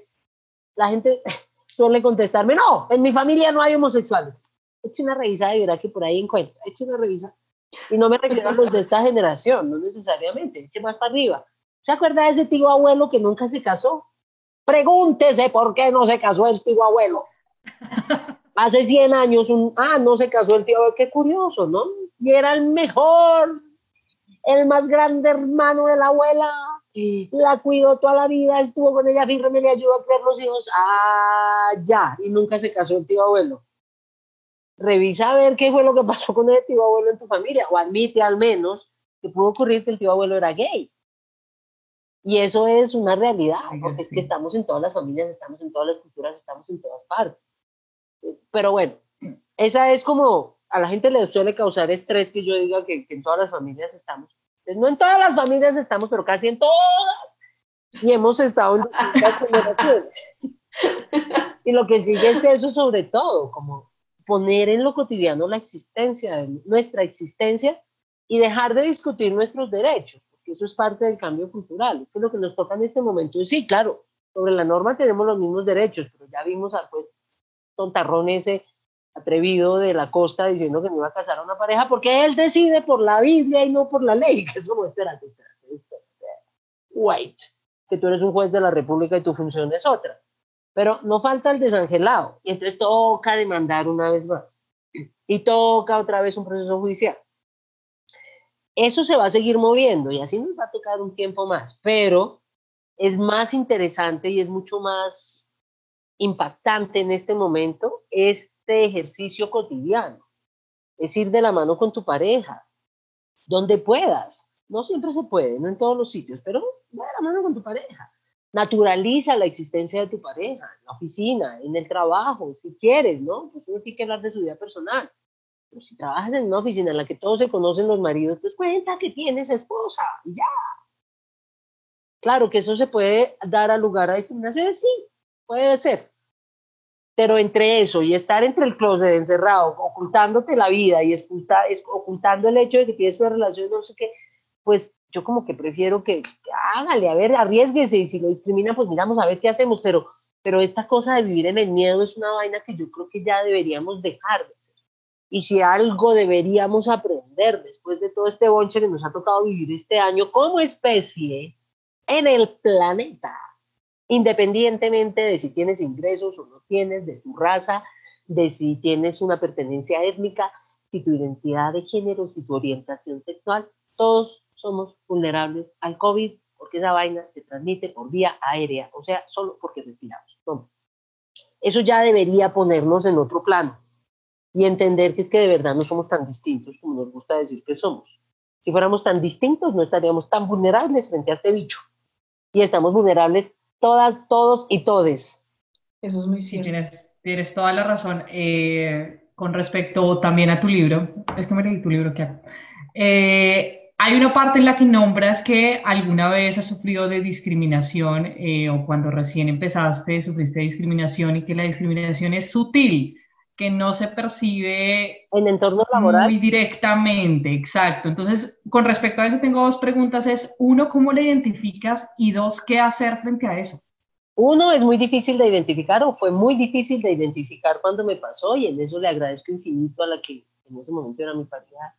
la gente suele contestarme, no, en mi familia no hay homosexuales. Eche una revisada y verá que por ahí encuentra. Eche una revisa. Y no me refiero los de esta generación, no necesariamente. Eche más para arriba. ¿Se acuerda de ese tío abuelo que nunca se casó? Pregúntese por qué no se casó el tío abuelo. Hace 100 años, un, ah, no se casó el tío, qué curioso, ¿no? Y era el mejor, el más grande hermano de la abuela, la cuidó toda la vida, estuvo con ella firme, le ayudó a crear los hijos, ah, ya, y nunca se casó el tío abuelo. Revisa a ver qué fue lo que pasó con el tío abuelo en tu familia, o admite al menos que pudo ocurrir que el tío abuelo era gay. Y eso es una realidad, porque es que estamos en todas las familias, estamos en todas las culturas, estamos en todas partes. Pero bueno, esa es como, a la gente le suele causar estrés que yo diga que, en todas las familias estamos. Pues no en todas las familias estamos, pero casi en todas. Y hemos estado en distintas generaciones. Y lo que sigue es eso sobre todo, como poner en lo cotidiano la existencia, nuestra existencia, y dejar de discutir nuestros derechos que eso es parte del cambio cultural. Es que lo que nos toca en este momento es, sí, claro, sobre la norma tenemos los mismos derechos, pero ya vimos al pues tontarrón ese atrevido de la costa diciendo que no iba a casar a una pareja porque él decide por la Biblia y no por la ley, que es como, espérate, espérate, espérate, wait, que tú eres un juez de la República y tu función es otra. Pero no falta el desangelado, y entonces toca demandar una vez más, y toca otra vez un proceso judicial eso se va a seguir moviendo y así nos va a tocar un tiempo más, pero es más interesante y es mucho más impactante en este momento este ejercicio cotidiano. Es ir de la mano con tu pareja, donde puedas. No siempre se puede, no en todos los sitios, pero va de la mano con tu pareja. Naturaliza la existencia de tu pareja, en la oficina, en el trabajo, si quieres, ¿no? Pues uno tiene que hablar de su vida personal si trabajas en una oficina en la que todos se conocen los maridos, pues cuenta que tienes esposa y ya. Claro que eso se puede dar a lugar a discriminación, sí, puede ser. Pero entre eso y estar entre el closet encerrado, ocultándote la vida y ocultando el hecho de que tienes una relación, no sé qué, pues yo como que prefiero que, hágale, a ver, arriesguese y si lo discrimina, pues miramos a ver qué hacemos, pero, pero esta cosa de vivir en el miedo es una vaina que yo creo que ya deberíamos dejar de hacer. Y si algo deberíamos aprender después de todo este bonche que nos ha tocado vivir este año como especie en el planeta, independientemente de si tienes ingresos o no tienes, de tu raza, de si tienes una pertenencia étnica, si tu identidad de género, si tu orientación sexual, todos somos vulnerables al COVID porque esa vaina se transmite por vía aérea, o sea, solo porque respiramos. Eso ya debería ponernos en otro plano y entender que es que de verdad no somos tan distintos como nos gusta decir que somos. Si fuéramos tan distintos, no estaríamos tan vulnerables frente a este bicho. Y estamos vulnerables todas, todos y todes. Eso es muy cierto. Tienes, toda la razón. Eh, con respecto también a tu libro, es que me leí tu libro, ¿qué eh, hay una parte en la que nombras que alguna vez has sufrido de discriminación eh, o cuando recién empezaste sufriste discriminación y que la discriminación es sutil que no se percibe en entorno laboral muy directamente, exacto. Entonces, con respecto a eso tengo dos preguntas, es uno, ¿cómo le identificas? Y dos, ¿qué hacer frente a eso? Uno, es muy difícil de identificar o fue muy difícil de identificar cuando me pasó y en eso le agradezco infinito a la que en ese momento era mi pareja,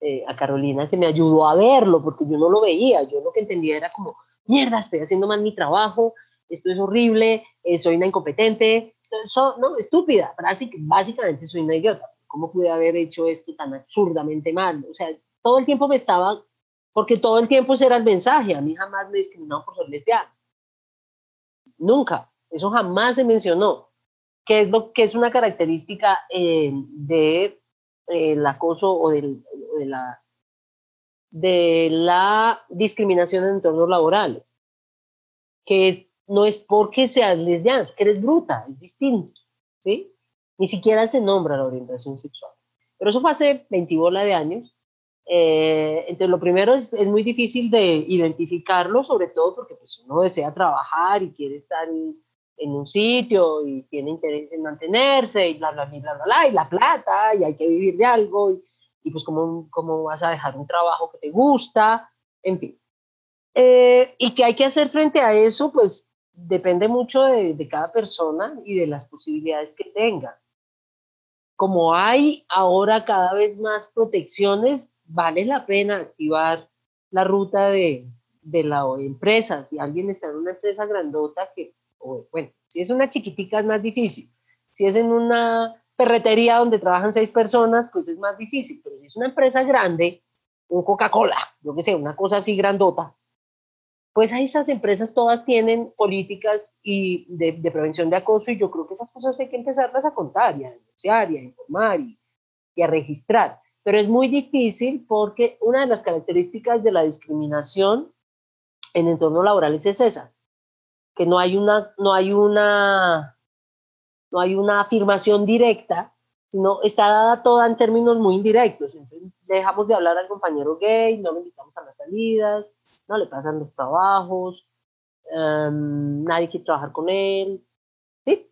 eh, a Carolina, que me ayudó a verlo porque yo no lo veía, yo lo que entendía era como, mierda, estoy haciendo mal mi trabajo, esto es horrible, eh, soy una incompetente, no, estúpida, básicamente soy una idiota. ¿Cómo pude haber hecho esto tan absurdamente mal? O sea, todo el tiempo me estaba, porque todo el tiempo ese era el mensaje, a mí jamás me discriminaron por ser lesbiana. Nunca, eso jamás se mencionó. ¿Qué es lo que es una característica eh, de eh, acoso o, de la de la discriminación en entornos laborales, que es no es porque seas lesbiana, que eres bruta, es distinto, ¿sí? Ni siquiera se nombra la orientación sexual. Pero eso fue hace 20 bola de años. Eh, entonces, lo primero es, es, muy difícil de identificarlo, sobre todo porque pues, uno desea trabajar y quiere estar en, un sitio y tiene interés en mantenerse y bla, bla, bla, bla, bla, y la plata, y hay que vivir de algo, y, y pues cómo, cómo vas a dejar un trabajo que te gusta, en fin. Eh, ¿Y qué hay que hacer frente a eso? Pues depende mucho de, cada persona y de las posibilidades que tenga. Como hay ahora cada vez más protecciones, vale la pena activar la ruta de, de la empresa. Si alguien está en una empresa grandota, que, bueno, si es una chiquitica es más difícil. Si es en una ferretería donde trabajan seis personas, pues es más difícil. Pero si es una empresa grande, un Coca-Cola, yo que sé, una cosa así grandota, pues esas empresas todas tienen políticas y de, prevención de acoso y yo creo que esas cosas hay que empezarlas a contar y a denunciar y a informar y, a registrar. Pero es muy difícil porque una de las características de la discriminación en entornos laborales es esa, que no hay una, no hay una, no hay una afirmación directa, sino está dada toda en términos muy indirectos. Entonces, dejamos de hablar al compañero gay, no le invitamos a las salidas, no le pasan los trabajos, em, nadie quiere trabajar con él. Sí,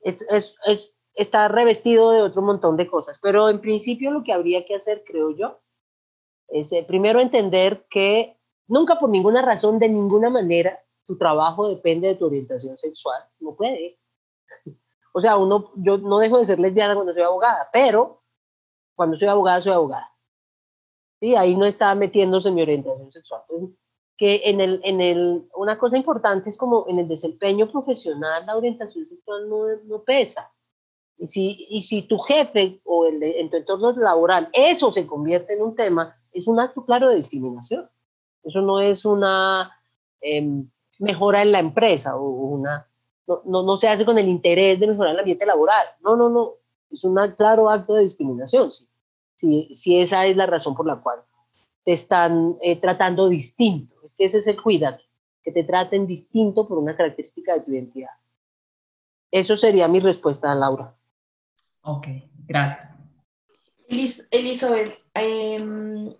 es, es, es, está revestido de otro montón de cosas, pero en principio lo que habría que hacer, creo yo, es eh, primero entender que nunca por ninguna razón, de ninguna manera, tu trabajo depende de tu orientación sexual. No puede. O sea, uno, yo no dejo de ser lesbiana cuando soy abogada, pero cuando soy abogada, soy abogada. Sí, ahí no está metiéndose mi orientación sexual. Que en el, en el, una cosa importante es como en el desempeño profesional, la orientación sexual no, no pesa. Y si, y si tu jefe o el, en tu entorno laboral eso se convierte en un tema, es un acto claro de discriminación. Eso no es una em, mejora en la empresa o una, no, no, no, se hace con el interés de mejorar el ambiente laboral. No, no, no. Es un claro acto de discriminación. Si, si, si esa es la razón por la cual te están eh, tratando distinto. Es que ese es el cuidado, que te traten distinto por una característica de tu identidad. Eso sería mi respuesta, Laura. Ok, gracias. Elizabeth, em,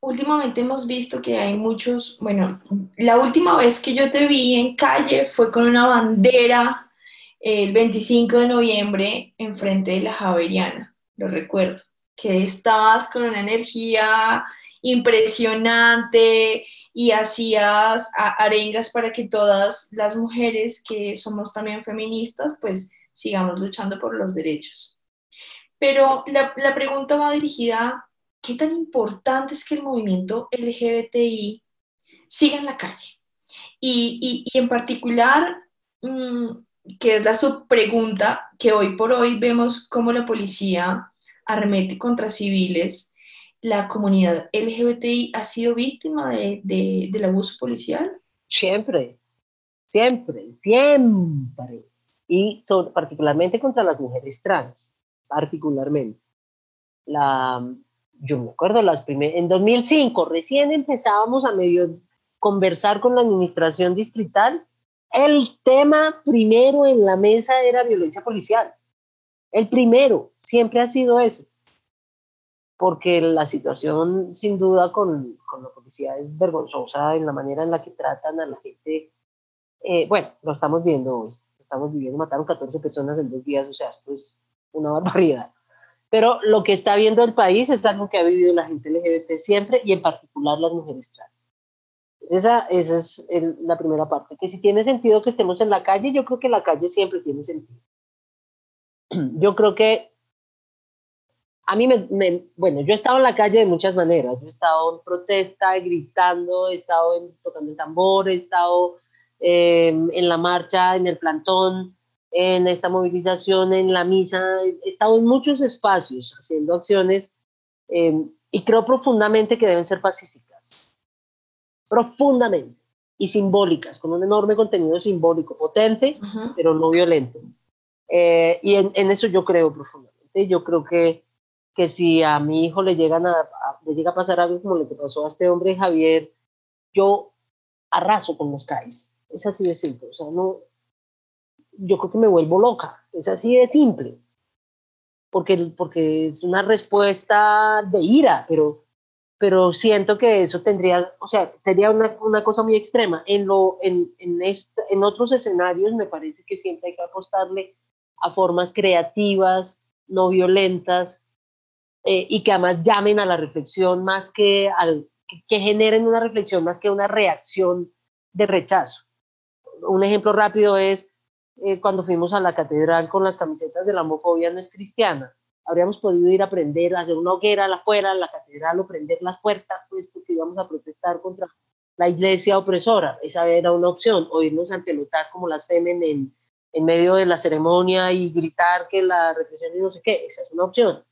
últimamente hemos visto que hay muchos, bueno, la última vez que yo te vi en calle fue con una bandera el 25 de noviembre enfrente de la Javeriana, lo recuerdo, que estabas con una energía impresionante y hacías arengas para que todas las mujeres que somos también feministas, pues sigamos luchando por los derechos. Pero la, la pregunta va dirigida qué tan importante es que el movimiento LGBTI siga en la calle. Y, y, en particular, mm, que es la subpregunta, que hoy por hoy vemos cómo la policía arremete contra civiles, la comunidad LGBTI ha sido víctima de, de, del abuso policial. Siempre, siempre, siempre. Y particularmente contra las mujeres trans, particularmente. La, yo me acuerdo, las primeras, en 2005 recién empezábamos a medio conversar con la administración distrital. El tema primero en la mesa era violencia policial. El primero siempre ha sido ese. Porque la situación, sin duda, con, con la policía es vergonzosa en la manera en la que tratan a la gente. Eh, bueno, lo estamos viendo hoy. Lo estamos viviendo. Mataron 14 personas en dos días. O sea, esto es una barbaridad. Pero lo que está viendo el país es algo que ha vivido la gente LGBT siempre y en particular las mujeres trans. Esa, esa es la primera parte, que si tiene sentido que estemos en la calle, yo creo que la calle siempre tiene sentido. Yo creo que a mí me, bueno, yo he estado en la calle de muchas maneras, yo he estado en protesta, gritando, he estado tocando el tambor, he estado em, en la marcha, en el plantón, en esta movilización, en la misa, he estado en muchos espacios haciendo acciones em, y creo profundamente que deben ser pacíficas, profundamente. Y simbólicas, con un enorme contenido simbólico, potente, pero no violento. Eh, y en, eso yo creo profundamente. Yo creo que, que si a mi hijo le, llegan a, le llega a pasar algo como lo que pasó a este hombre Javier, yo arraso con los CAIs. Es así de simple. O sea, no, yo creo que me vuelvo loca. Es así de simple. Porque, porque es una respuesta de ira, pero, pero siento que eso tendría, o sea, sería una, una cosa muy extrema. En, lo, en, en, en otros escenarios me parece que siempre hay que apostarle a formas creativas, no violentas, eh, y que además llamen a la reflexión más que, al, que generen una reflexión más que una reacción de rechazo. Un ejemplo rápido es eh, cuando fuimos a la catedral con las camisetas de la homofobia no es cristiana. Habríamos podido ir a prender, a hacer una hoguera afuera de la catedral o prender las puertas, pues porque íbamos a protestar contra la iglesia opresora. Esa era una opción, o irnos a pelotar como las femen en, en medio de la ceremonia y gritar que la represión y no sé qué. Esa es una opción.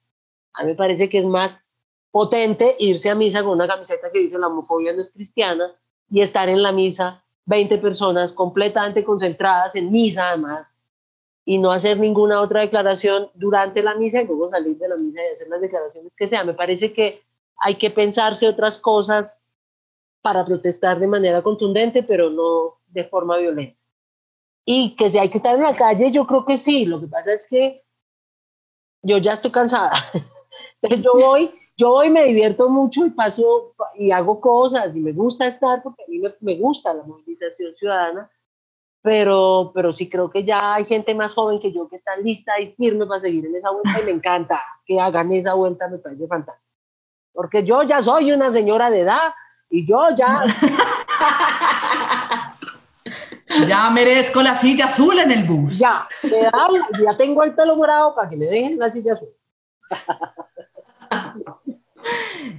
A mí me parece que es más potente irse a misa con una camiseta que dice la homofobia no es cristiana y estar en la misa 20 personas completamente concentradas en misa además y no hacer ninguna otra declaración durante la misa y luego salir de la misa y hacer las declaraciones que sea. Me parece que hay que pensarse otras cosas para protestar de manera contundente, pero no de forma violenta. Y que si hay que estar en la calle, yo creo que sí. Lo que pasa es que yo ya estoy cansada. Entonces yo voy, yo voy, me divierto mucho y paso y hago cosas y me gusta estar porque a mí me, gusta la movilización ciudadana, pero, pero sí creo que ya hay gente más joven que yo que está lista y firme para seguir en esa vuelta y me encanta que hagan esa vuelta, me parece fantástico. Porque yo ya soy una señora de edad y yo ya... Ya merezco la silla azul en el bus. Ya, me ya tengo el pelo morado para que me dejen la silla azul.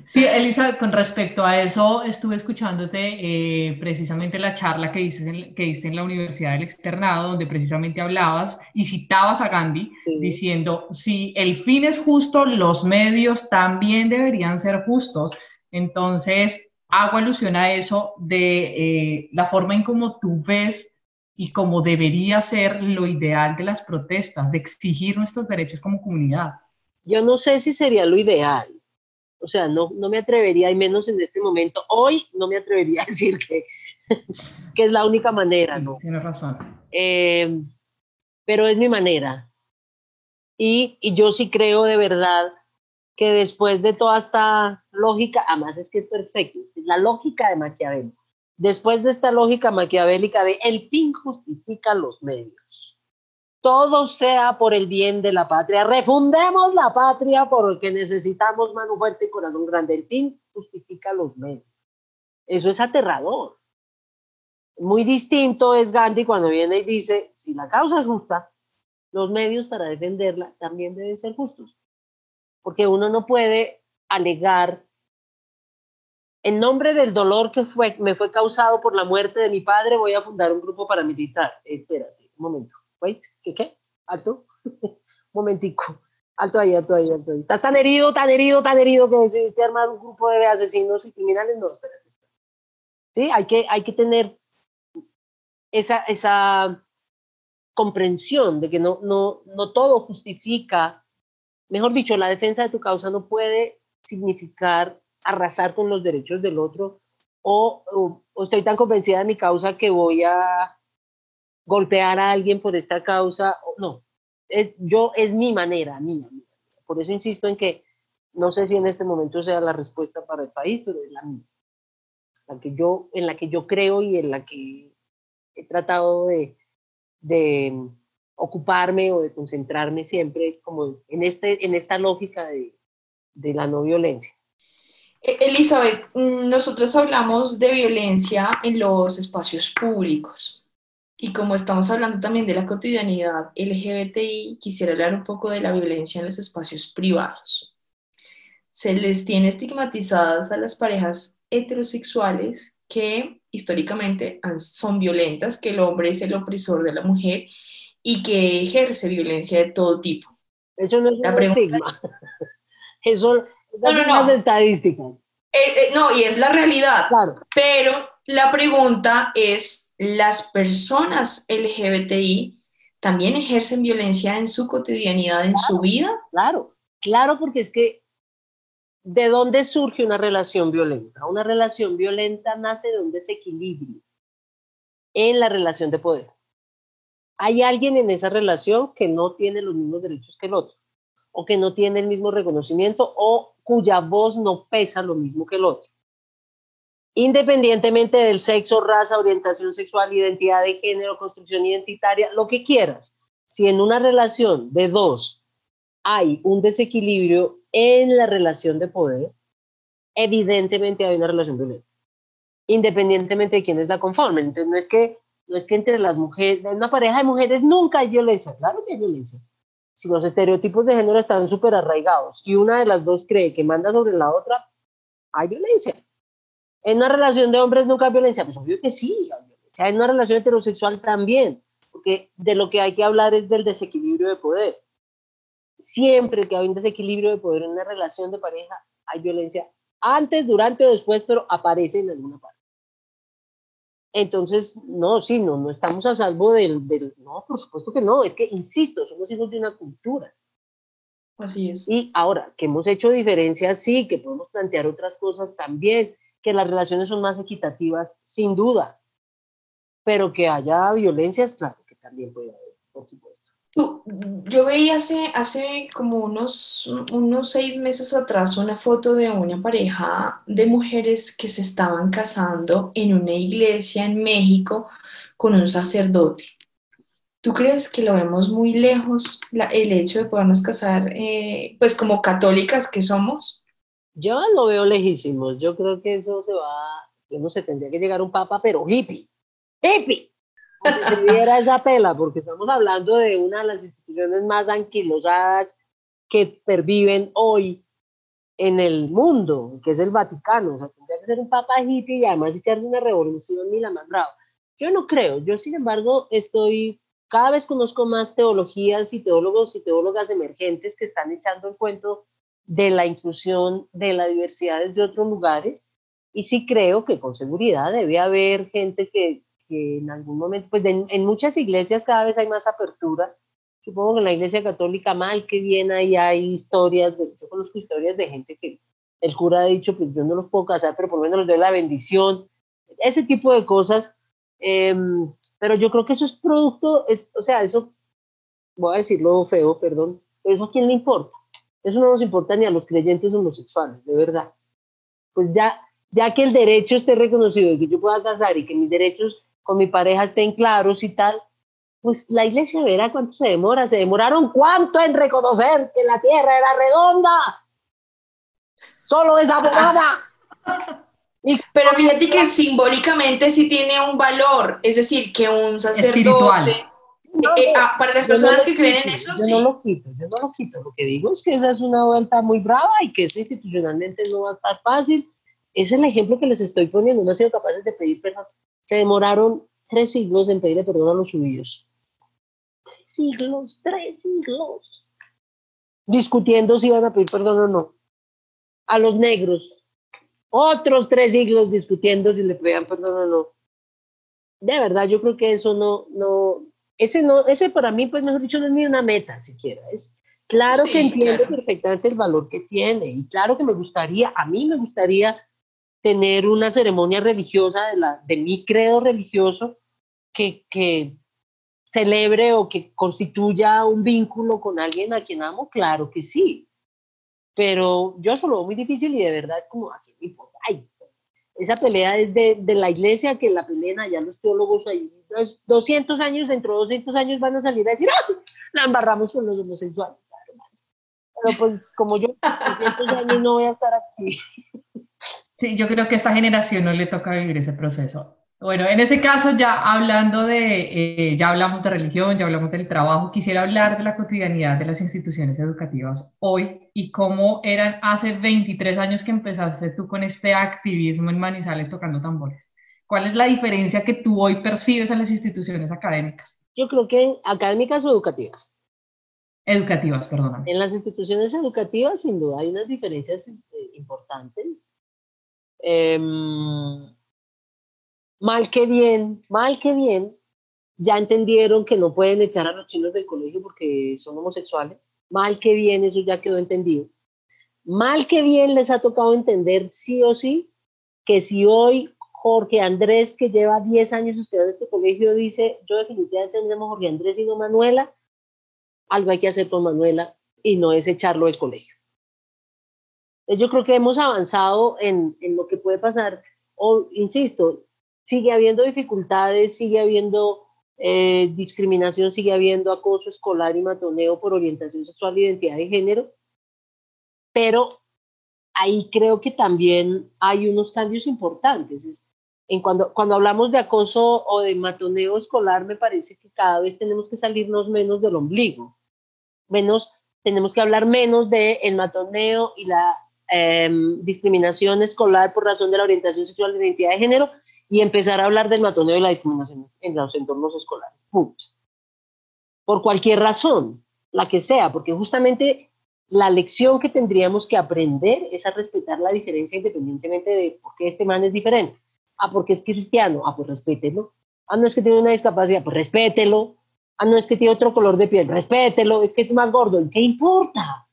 Sí, Elizabeth, con respecto a eso, estuve escuchándote eh, precisamente la charla que diste, en, que diste en la Universidad del Externado, donde precisamente hablabas y citabas a Gandhi diciendo, si el fin es justo, los medios también deberían ser justos. Entonces, hago alusión a eso de eh, la forma en cómo tú ves y cómo debería ser lo ideal de las protestas, de exigir nuestros derechos como comunidad. Yo no sé si sería lo ideal. O sea, no, no me atrevería, y menos en este momento. Hoy no me atrevería a decir que, que es la única manera, ¿no? Tienes razón. Eh, pero es mi manera. Y, y yo sí creo de verdad que después de toda esta lógica, además es que es perfecto, es la lógica de Maquiavelo. Después de esta lógica maquiavélica de el fin justifica los medios. Todo sea por el bien de la patria. Refundemos la patria porque necesitamos mano fuerte y corazón grande. El fin justifica los medios. Eso es aterrador. Muy distinto es Gandhi cuando viene y dice, si la causa es justa, los medios para defenderla también deben ser justos porque uno no puede alegar en nombre del dolor que fue, me fue causado por la muerte de mi padre, voy a fundar un grupo paramilitar. Espérate, un momento. Wait, ¿qué qué? Alto. momentico. Alto ahí, alto ahí, alto ahí. Estás tan herido, tan herido, tan herido que decidiste armar un grupo de asesinos y criminales. No, espérate. Sí, hay que, hay que tener esa, esa comprensión de que no, no, no todo justifica mejor dicho, la defensa de tu causa no puede significar arrasar con los derechos del otro o, estoy tan convencida de mi causa que voy a golpear a alguien por esta causa. No, es, yo es mi manera, mía, Por eso insisto en que no sé si en este momento sea la respuesta para el país, pero es la mía. Que yo, en la que yo creo y en la que he tratado de, ocuparme o de concentrarme siempre como en, este, en esta lógica de, de la no violencia. E, Elizabeth, nosotros hablamos de violencia en los espacios públicos y como estamos hablando también de la cotidianidad LGBTI, quisiera hablar un poco de la violencia en los espacios privados. Se les tiene estigmatizadas a las parejas heterosexuales que históricamente son violentas, que el hombre es el opresor de la mujer y que ejerce violencia de todo tipo. Eso no es la un estigma. Eso no, no, no. Las estadísticas. Eh, eh, no, y es la realidad. Claro. Pero la pregunta es, ¿las personas LGBTI también ejercen violencia en su cotidianidad, en su vida? Claro, claro, porque es que ¿de dónde surge una relación violenta? Una relación violenta nace de un desequilibrio en la relación de poder hay alguien en esa relación que no tiene los mismos derechos que el otro, o que no tiene el mismo reconocimiento, o cuya voz no pesa lo mismo que el otro. Independientemente del sexo, raza, orientación sexual, identidad de género, construcción identitaria, lo que quieras, si en una relación de dos hay un desequilibrio en la relación de poder, evidentemente hay una relación violenta, independientemente de quiénes la conformen. Entonces no es que no es que entre las mujeres, en una pareja de mujeres nunca hay violencia, claro que hay violencia. Si los estereotipos de género están súper arraigados y una de las dos cree que manda sobre la otra, hay violencia. En una relación de hombres nunca hay violencia, pues obvio que sí, hay violencia. En una relación heterosexual también, porque de lo que hay que hablar es del desequilibrio de poder. Siempre que hay un desequilibrio de poder en una relación de pareja, hay violencia antes, durante o después, pero aparece en alguna parte. Entonces, no, sí, no, no estamos a salvo del, del, No, por supuesto que no, es que, insisto, somos hijos de una cultura. Así es. Y ahora, que hemos hecho diferencias, sí, que podemos plantear otras cosas también, que las relaciones son más equitativas, sin duda, pero que haya violencias, claro que también puede haber, por supuesto. Yo veía hace, hace como unos, unos seis meses atrás una foto de una pareja de mujeres que se estaban casando en una iglesia en México con un sacerdote. ¿Tú crees que lo vemos muy lejos el hecho de podernos casar, eh, pues como católicas que somos? Yo lo veo lejísimo. Yo creo que eso se va, yo no sé, tendría que llegar un papa, pero hippie. ¡Hippie! se diera esa pela, porque estamos hablando de una de las instituciones más anquilosadas que perviven hoy en el mundo, que es el Vaticano. O sea, tendría que ser un papa hippie y además echarse una revolución ni la más brava. Yo no creo. Yo, sin embargo, estoy, cada vez conozco más teologías y teólogos y teólogas emergentes que están echando el cuento de la inclusión de la diversidad desde otros lugares. Y sí creo que con seguridad debe haber gente que que en algún momento, pues en muchas iglesias cada vez hay más apertura. Supongo que en la iglesia católica mal que bien ahí hay historias, yo conozco historias de gente que el cura ha dicho, pues yo no los puedo casar, pero por lo menos les doy la bendición, ese tipo de cosas. Em, pero yo creo que eso es producto, es, o sea, eso, voy a decirlo feo, perdón, pero eso a quién le importa. Eso no nos importa ni a los creyentes homosexuales, de verdad. Pues ya, ya que el derecho esté reconocido y que yo pueda casar y que mis derechos con mi pareja estén claros y tal, pues la iglesia verá cuánto se demora. Se demoraron cuánto en reconocer que la tierra era redonda. Solo esa abogada. Pero fíjate que simbólicamente sí tiene un valor, es decir, que un sacerdote, eh, ah, para las personas que creen en eso, yo no lo quito, yo no lo quito. Lo que digo es que esa es una vuelta muy brava y que esto institucionalmente no va a estar fácil. Es el ejemplo que les estoy poniendo. No han sido capaces de pedir perdón se demoraron tres siglos en pedirle perdón a los judíos. Tres siglos, tres siglos. Discutiendo si iban a pedir perdón o no. A los negros. Otros tres siglos discutiendo si le pedían perdón o no. De verdad, yo creo que eso no, no, ese no, ese para mí, pues mejor dicho, no es ni una meta siquiera. Es claro que entiendo perfectamente el valor que tiene y claro que me gustaría, a mí me gustaría tener una ceremonia religiosa de, la, de mi credo religioso que, que celebre o que constituya un vínculo con alguien a quien amo, claro que sí. Pero yo solo veo muy difícil y de verdad es como, ¿a Ay, esa pelea es de, de, la iglesia que la pelean allá los teólogos ahí. 200 años, dentro de 200 años van a salir a decir, ¡ah! La embarramos con los homosexuales. Pero pues como yo 200 años no voy a estar aquí. Sí, yo creo que a esta generación no le toca vivir ese proceso. Bueno, en ese caso, ya hablando de, eh, ya hablamos de religión, ya hablamos del trabajo, quisiera hablar de la cotidianidad de las instituciones educativas hoy y cómo eran hace 23 años que empezaste tú con este activismo en Manizales tocando tambores. ¿Cuál es la diferencia que tú hoy percibes en las instituciones académicas? Yo creo que académicas o educativas. Educativas, perdón. En las instituciones educativas, sin duda, hay unas diferencias eh, importantes Em, mal que bien, mal que bien, ya entendieron que no pueden echar a los chinos del colegio porque son homosexuales. Mal que bien, eso ya quedó entendido. Mal que bien les ha tocado entender sí o sí que si hoy Jorge Andrés, que lleva 10 años estudiando este colegio, dice, yo definitivamente tenemos Jorge Andrés y no Manuela, algo hay que hacer con Manuela y no es echarlo del colegio. Yo creo que hemos avanzado en, en lo que puede pasar. O, insisto, sigue habiendo dificultades, sigue habiendo eh, discriminación, sigue habiendo acoso escolar y matoneo por orientación sexual e identidad de género, pero ahí creo que también hay unos cambios importantes. En cuando, cuando hablamos de acoso o de matoneo escolar, me parece que cada vez tenemos que salirnos menos del ombligo, menos, tenemos que hablar menos de el matoneo y la Em, discriminación escolar por razón de la orientación sexual de identidad de género y empezar a hablar del matoneo y la discriminación en los entornos escolares. Punto. Por cualquier razón, la que sea, porque justamente la lección que tendríamos que aprender es a respetar la diferencia independientemente de por qué este man es diferente. Ah, porque es cristiano. Ah, pues respételo. Ah, no es que tiene una discapacidad, pues respételo. Ah, no es que tiene otro color de piel, respételo. Es que es más gordo. ¿Qué importa?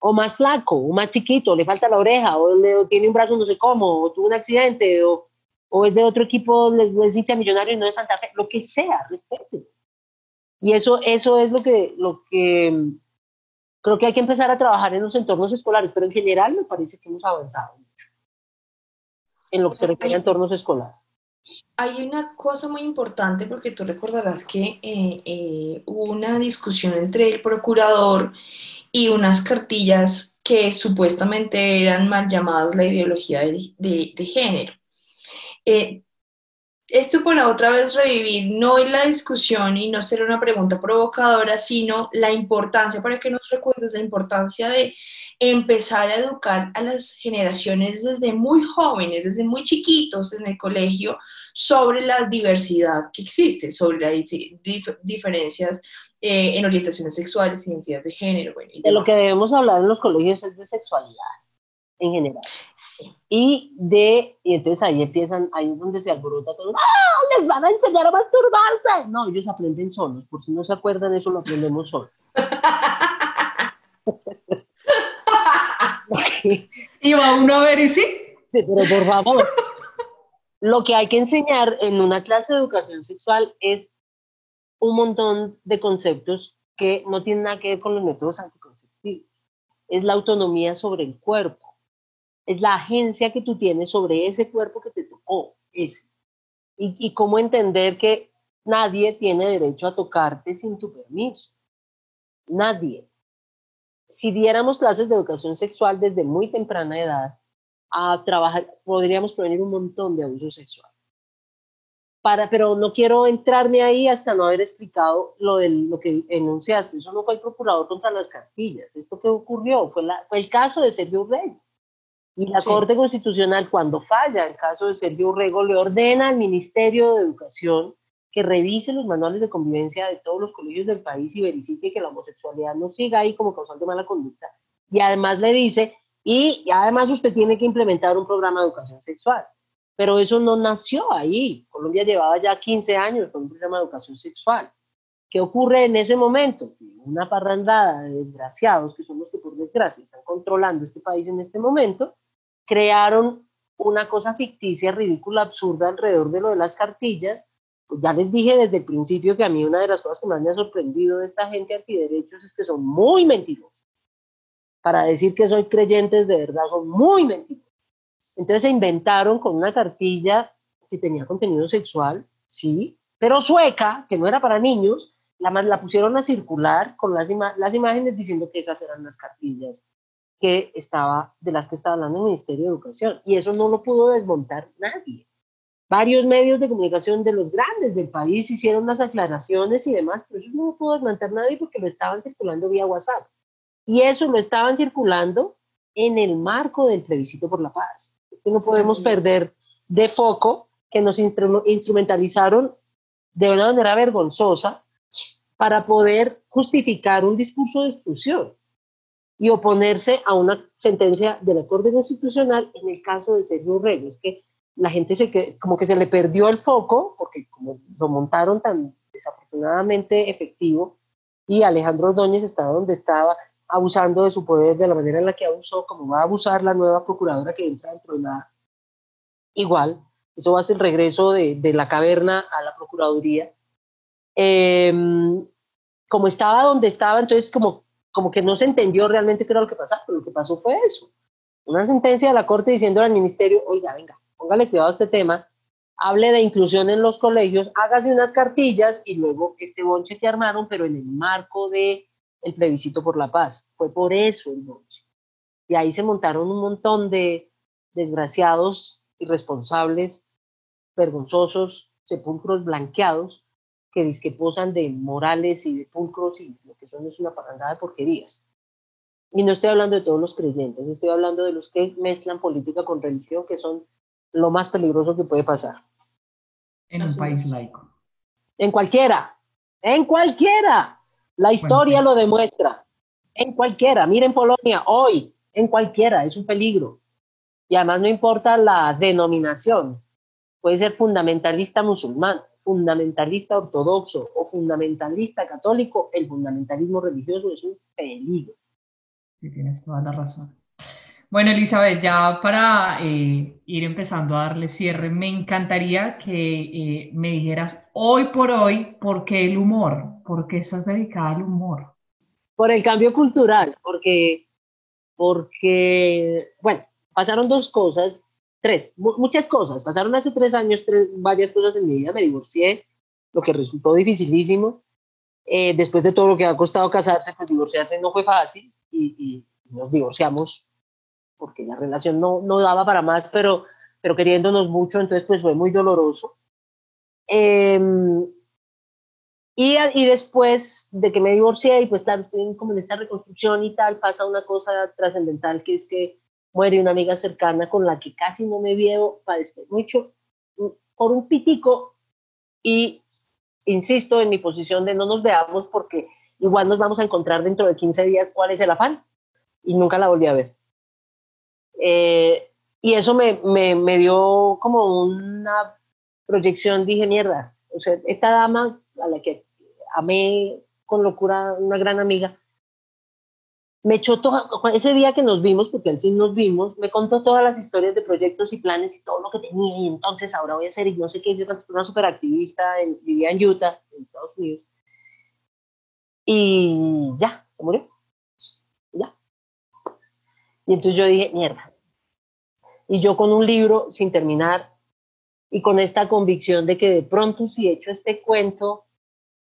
o más flaco, o más chiquito, le falta la oreja, o, tiene un brazo no sé cómo, o tuvo un accidente, o, es de otro equipo, les, les millonario y no de Santa Fe, lo que sea, respete. Y eso, eso es lo que, lo que mm, creo que hay que empezar a trabajar en los entornos escolares, pero en general me parece que hemos avanzado en lo que se refiere a entornos escolares. Hay una cosa muy importante porque tú recordarás que eh, eh, hubo una discusión entre el procurador y unas cartillas que supuestamente eran mal llamadas la ideología de, de, género. Eh, esto para otra vez revivir no es la discusión y no ser una pregunta provocadora, sino la importancia, para que nos recuerdes la importancia de empezar a educar a las generaciones desde muy jóvenes, desde muy chiquitos en el colegio, sobre la diversidad que existe, sobre las diferencias eh, en orientaciones sexuales, identidades de género. de lo que debemos hablar en los colegios es de sexualidad en general. Sí. Y de, y entonces ahí empiezan, ahí es donde se alborota todo, ¡ah! Les van a enseñar a masturbarse. No, ellos aprenden solos, por si no se acuerdan, eso lo aprendemos solos. ¿Y va uno a ver y sí? Sí, pero por favor. Lo que hay que enseñar en una clase de educación sexual es un montón de conceptos que no tienen nada que ver con los métodos anticonceptivos. Es la autonomía sobre el cuerpo. Es la agencia que tú tienes sobre ese cuerpo que te tocó, ese. Y, y cómo entender que nadie tiene derecho a tocarte sin tu permiso. Nadie si diéramos clases de educación sexual desde muy temprana edad, a trabajar, podríamos prevenir un montón de abuso sexual. Para, pero no quiero entrarme ahí hasta no haber explicado lo, de, lo que enunciaste. Eso no fue el procurador contra las cartillas. Esto que ocurrió fue, la, fue el caso de Sergio Urrego. Y la Corte Constitucional, cuando falla el caso de Sergio Urrego, le ordena al Ministerio de Educación que revise los manuales de convivencia de todos los colegios del país y verifique que la homosexualidad no siga ahí como causante de mala conducta. Y además le dice, y, además usted tiene que implementar un programa de educación sexual. Pero eso no nació ahí. Colombia llevaba ya 15 años con un programa de educación sexual. ¿Qué ocurre en ese momento? Una parrandada de desgraciados, que son los que desgracia están controlando este país en este momento, crearon una cosa ficticia, ridícula, absurda alrededor de lo de las cartillas, ya les dije desde el principio que a mí una de las cosas que más me ha sorprendido de esta gente antiderechos es que son muy mentirosos. Para decir que soy creyentes de verdad, son muy mentirosos. Entonces se inventaron con una cartilla que tenía contenido sexual, sí, pero sueca, que no era para niños, la, la pusieron a circular con las, las imágenes diciendo que esas eran las cartillas que estaba, de las que estaba hablando el Ministerio de Educación. Y eso no lo pudo desmontar nadie. Varios medios de comunicación de los grandes del país hicieron las aclaraciones y demás, pero eso no lo pudo desmantelar nadie porque lo estaban circulando vía WhatsApp. Y eso lo estaban circulando en el marco del plebiscito por la paz. no podemos perder de foco que nos instrumentalizaron de una manera vergonzosa para poder justificar un discurso de exclusión y oponerse a una sentencia de la Corte Constitucional en el caso de Sergio Reyes, que la gente se como que se le perdió el foco, porque como lo montaron tan desafortunadamente efectivo, y Alejandro Ordóñez estaba donde estaba, abusando de su poder de la manera en la que abusó, como va a abusar la nueva procuradora que entra dentro de la... Igual, eso va a ser el regreso de, de la caverna a la procuraduría. Em, como estaba donde estaba, entonces como, como que no se entendió realmente qué era lo que pasaba, pero lo que pasó fue eso. Una sentencia de la Corte diciendo al Ministerio, oiga, venga, póngale cuidado a este tema, hable de inclusión en los colegios, hágase unas cartillas y luego este bonche que armaron, pero en el marco de el plebiscito por la paz. Fue por eso el bonche. Y ahí se montaron un montón de desgraciados, irresponsables, vergonzosos, sepulcros blanqueados, que disque posan de morales y de pulcros y lo que son es una parandada de porquerías. Y no estoy hablando de todos los creyentes, estoy hablando de los que mezclan política con religión, que son lo más peligroso que puede pasar. En un país laico. En cualquiera, en cualquiera. La historia lo demuestra. En cualquiera. Miren Polonia, hoy, en cualquiera, es un peligro. Y además no importa la denominación. Puede ser fundamentalista musulmán, fundamentalista ortodoxo o fundamentalista católico. El fundamentalismo religioso es un peligro. sí, tienes toda la razón. Bueno, Elizabeth, ya para eh, ir empezando a darle cierre, me encantaría que eh, me dijeras hoy por hoy por qué el humor, por qué estás dedicada al humor. Por el cambio cultural, porque, porque bueno, pasaron dos cosas, tres, muchas cosas. Pasaron hace tres años tres, varias cosas en mi vida. Me divorcié, lo que resultó dificilísimo. Eh, después de todo lo que ha costado casarse, pues divorciarse no fue fácil y, y nos divorciamos porque la relación no, no daba para más, pero, pero queriéndonos mucho, entonces pues fue muy doloroso. Em, y, y, después de que me divorcié y pues estoy como en esta reconstrucción y tal, pasa una cosa trascendental que es que muere una amiga cercana con la que casi no me veo, después mucho, por un pitico y insisto en mi posición de no nos veamos porque igual nos vamos a encontrar dentro de 15 días cuál es el afán y nunca la volví a ver. Eh, y eso me, me, me, dio como una proyección, dije, mierda, o sea, esta dama a la que amé con locura, una gran amiga, me echó todo, ese día que nos vimos, porque al fin nos vimos, me contó todas las historias de proyectos y planes y todo lo que tenía, y entonces ahora voy a hacer, y no sé qué, es una superactivista, vivía en Utah, en Estados Unidos, y ya, se murió, ya. Y entonces yo dije, mierda, y yo con un libro sin terminar y con esta convicción de que de pronto si he hecho este cuento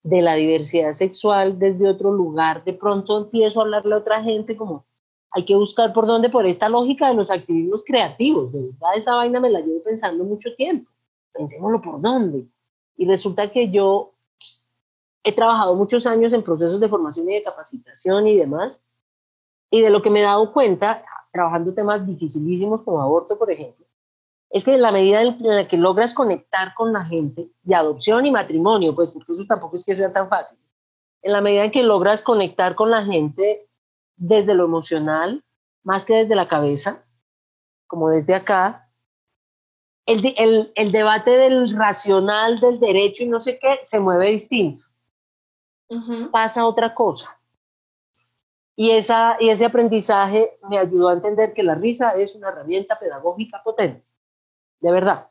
de la diversidad sexual desde otro lugar, de pronto empiezo a hablarle a otra gente como hay que buscar por dónde, por esta lógica de los activismos creativos. De verdad, esa vaina me la llevo pensando mucho tiempo. Pensémoslo por dónde. Y resulta que yo he trabajado muchos años en procesos de formación y de capacitación y demás. Y de lo que me he dado cuenta, trabajando temas dificilísimos como aborto, por ejemplo, es que en la medida en la que logras conectar con la gente, y adopción y matrimonio, pues porque eso tampoco es que sea tan fácil, en la medida en que logras conectar con la gente desde lo emocional, más que desde la cabeza, como desde acá, el, el, el debate del racional, del derecho y no sé qué, se mueve distinto. Pasa otra cosa. Y, esa, y ese aprendizaje me ayudó a entender que la risa es una herramienta pedagógica potente, de verdad.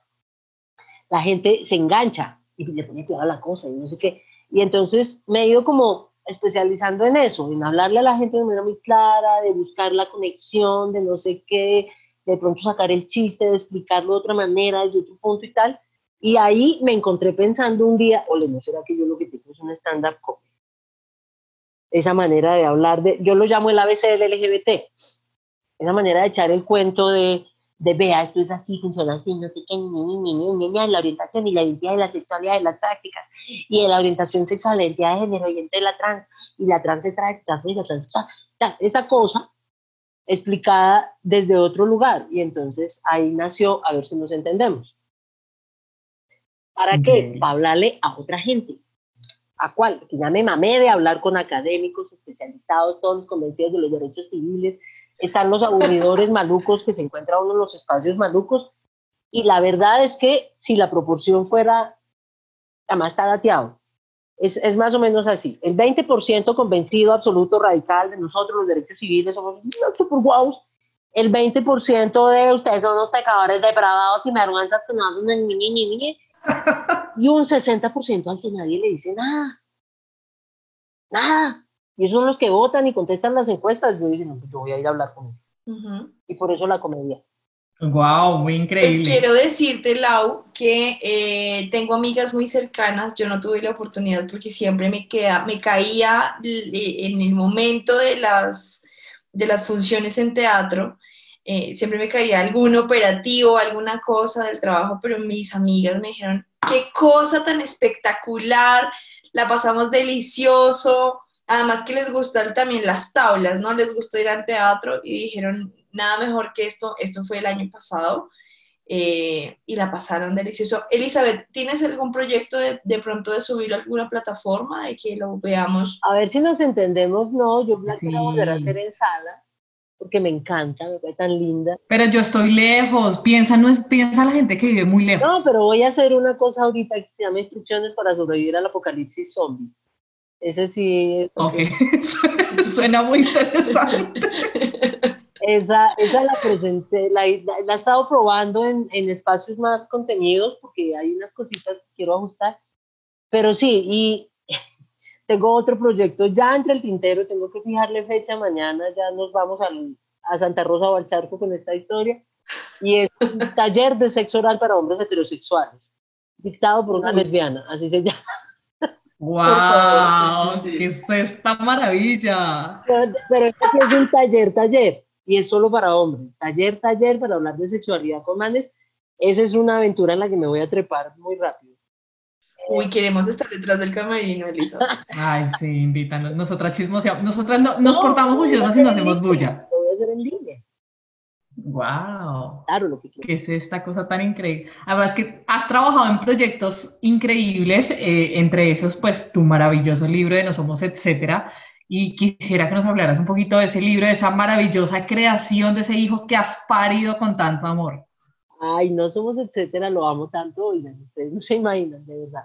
La gente se engancha y le pone toda la cosa y no sé qué. Y entonces me he ido como especializando en eso, en hablarle a la gente de manera muy clara, de buscar la conexión, de no sé qué, de pronto sacar el chiste, de explicarlo de otra manera, desde otro punto y tal. Y ahí me encontré pensando un día, o no será que yo lo que tengo es un stand-up comedy esa manera de hablar de, yo lo llamo el ABC del LGBT, esa manera de echar el cuento de, de vea, esto es así, funciona así, no sé qué, ni, ni, ni, ni, ni, la orientación y la identidad de la sexualidad de las prácticas, y de la orientación sexual, la identidad de género, y entre la trans, y la trans se trae, y la trans, esa cosa explicada desde otro lugar, y entonces ahí nació, a ver si nos entendemos. ¿Para qué? Para hablarle a otra gente, ¿A cuál? Que ya me mamé de hablar con académicos especializados, todos convencidos de los derechos civiles. Están los aburridores malucos que se encuentran uno en los espacios malucos. Y la verdad es que si la proporción fuera, además está dateado, es, es más o menos así. El 20% convencido absoluto radical de nosotros, los derechos civiles, somos super guaus. El 20% de ustedes son los pecadores depravados y vergüenzas que no ni, ni, ni, ni, y un 60% al que nadie le dice nada. Nada. Y esos son los que votan y contestan las encuestas. Yo dije, no, pues yo voy a ir a hablar con él. Y por eso la comedia. Wow, muy increíble. Pues quiero decirte, Lau, que eh, tengo amigas muy cercanas. Yo no tuve la oportunidad porque siempre me, queda, me caía en el momento de las, de las funciones en teatro eh, siempre me caía algún operativo, alguna cosa del trabajo, pero mis amigas me dijeron, qué cosa tan espectacular, la pasamos delicioso, además que les gustan también las tablas, ¿no? Les gustó ir al teatro y dijeron, nada mejor que esto, esto fue el año pasado. Eh, y la pasaron delicioso. Elizabeth, ¿tienes algún proyecto de, de, pronto de subirlo a alguna plataforma, de que lo veamos? A ver si nos entendemos, no, yo la quiero volver a hacer en sala, porque me encanta, me parece tan linda. Pero yo estoy lejos, piensa, no es, piensa la gente que vive muy lejos. No, pero voy a hacer una cosa ahorita que se llama Instrucciones para sobrevivir al apocalipsis zombie. Ese sí. Ok, suena muy interesante. Esa, esa la presenté, la, la, he estado probando en, en, espacios más contenidos porque hay unas cositas que quiero ajustar. Pero sí, y tengo otro proyecto ya entre el tintero, tengo que fijarle fecha mañana, ya nos vamos al, a Santa Rosa o al Charco con esta historia. Y es un taller de sexo oral para hombres heterosexuales, dictado por una lesbiana, así se llama. ¡Wow! ¿Qué es esta maravilla? Pero, pero este es un taller, taller, y es solo para hombres. Taller, taller para hablar de sexualidad con manes. Esa es una aventura en la que me voy a trepar muy rápido. Uy, queremos estar detrás del camerino, Elisa. Ay, sí, invítanos. Nosotras chismoseamos. Nosotras no, nos portamos juiciosas y no hacemos bulla. Lo voy a hacer en línea. Wow. Claro, lo que ¿Qué es esta cosa tan increíble? Además que has trabajado en proyectos increíbles, eh, entre esos, pues, tu maravilloso libro de No Somos, etcétera. Y quisiera que nos hablaras un poquito de ese libro, de esa maravillosa creación de ese hijo que has parido con tanto amor. Ay, No Somos, etcétera, lo amo tanto, oigan, ustedes no se imaginan, de verdad.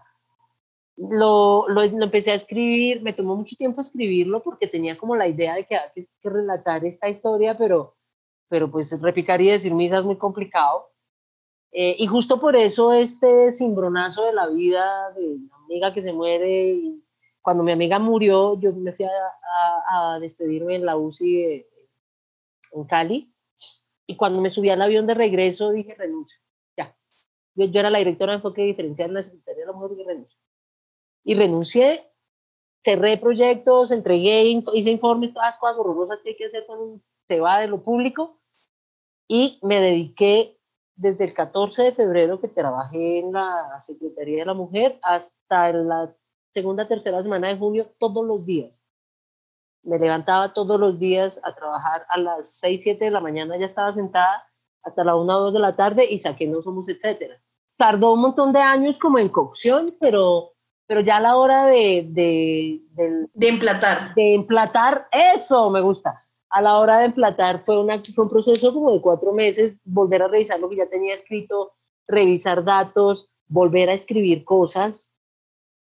Lo, lo, lo, empecé a escribir, me tomó mucho tiempo escribirlo porque tenía como la idea de que había que, que relatar esta historia, pero pero pues repicar y decir misa es muy complicado. Eh, y justo por eso este cimbronazo de la vida de una amiga que se muere, y cuando mi amiga murió, yo me fui a, despedirme en la UCI en Cali, y cuando me subí al avión de regreso dije renuncio, ya. Yo, era la directora de enfoque diferencial en la Secretaría de la Mujer y renuncio. Y renuncié, cerré proyectos, entregué, hice informes, todas las cosas horrorosas que hay que hacer un se va de lo público, y me dediqué desde el 14 de febrero que trabajé en la Secretaría de la Mujer hasta la segunda, tercera semana de junio, todos los días. Me levantaba todos los días a trabajar a las 6, 7 de la mañana, ya estaba sentada hasta la 1 o 2 de la tarde y saqué No Somos, etcétera. Tardó un montón de años como en cocción, pero, pero ya a la hora de, de, de, de emplatar. De emplatar, eso me gusta a la hora de emplatar fue, un proceso como de cuatro meses, volver a revisar lo que ya tenía escrito, revisar datos, volver a escribir cosas.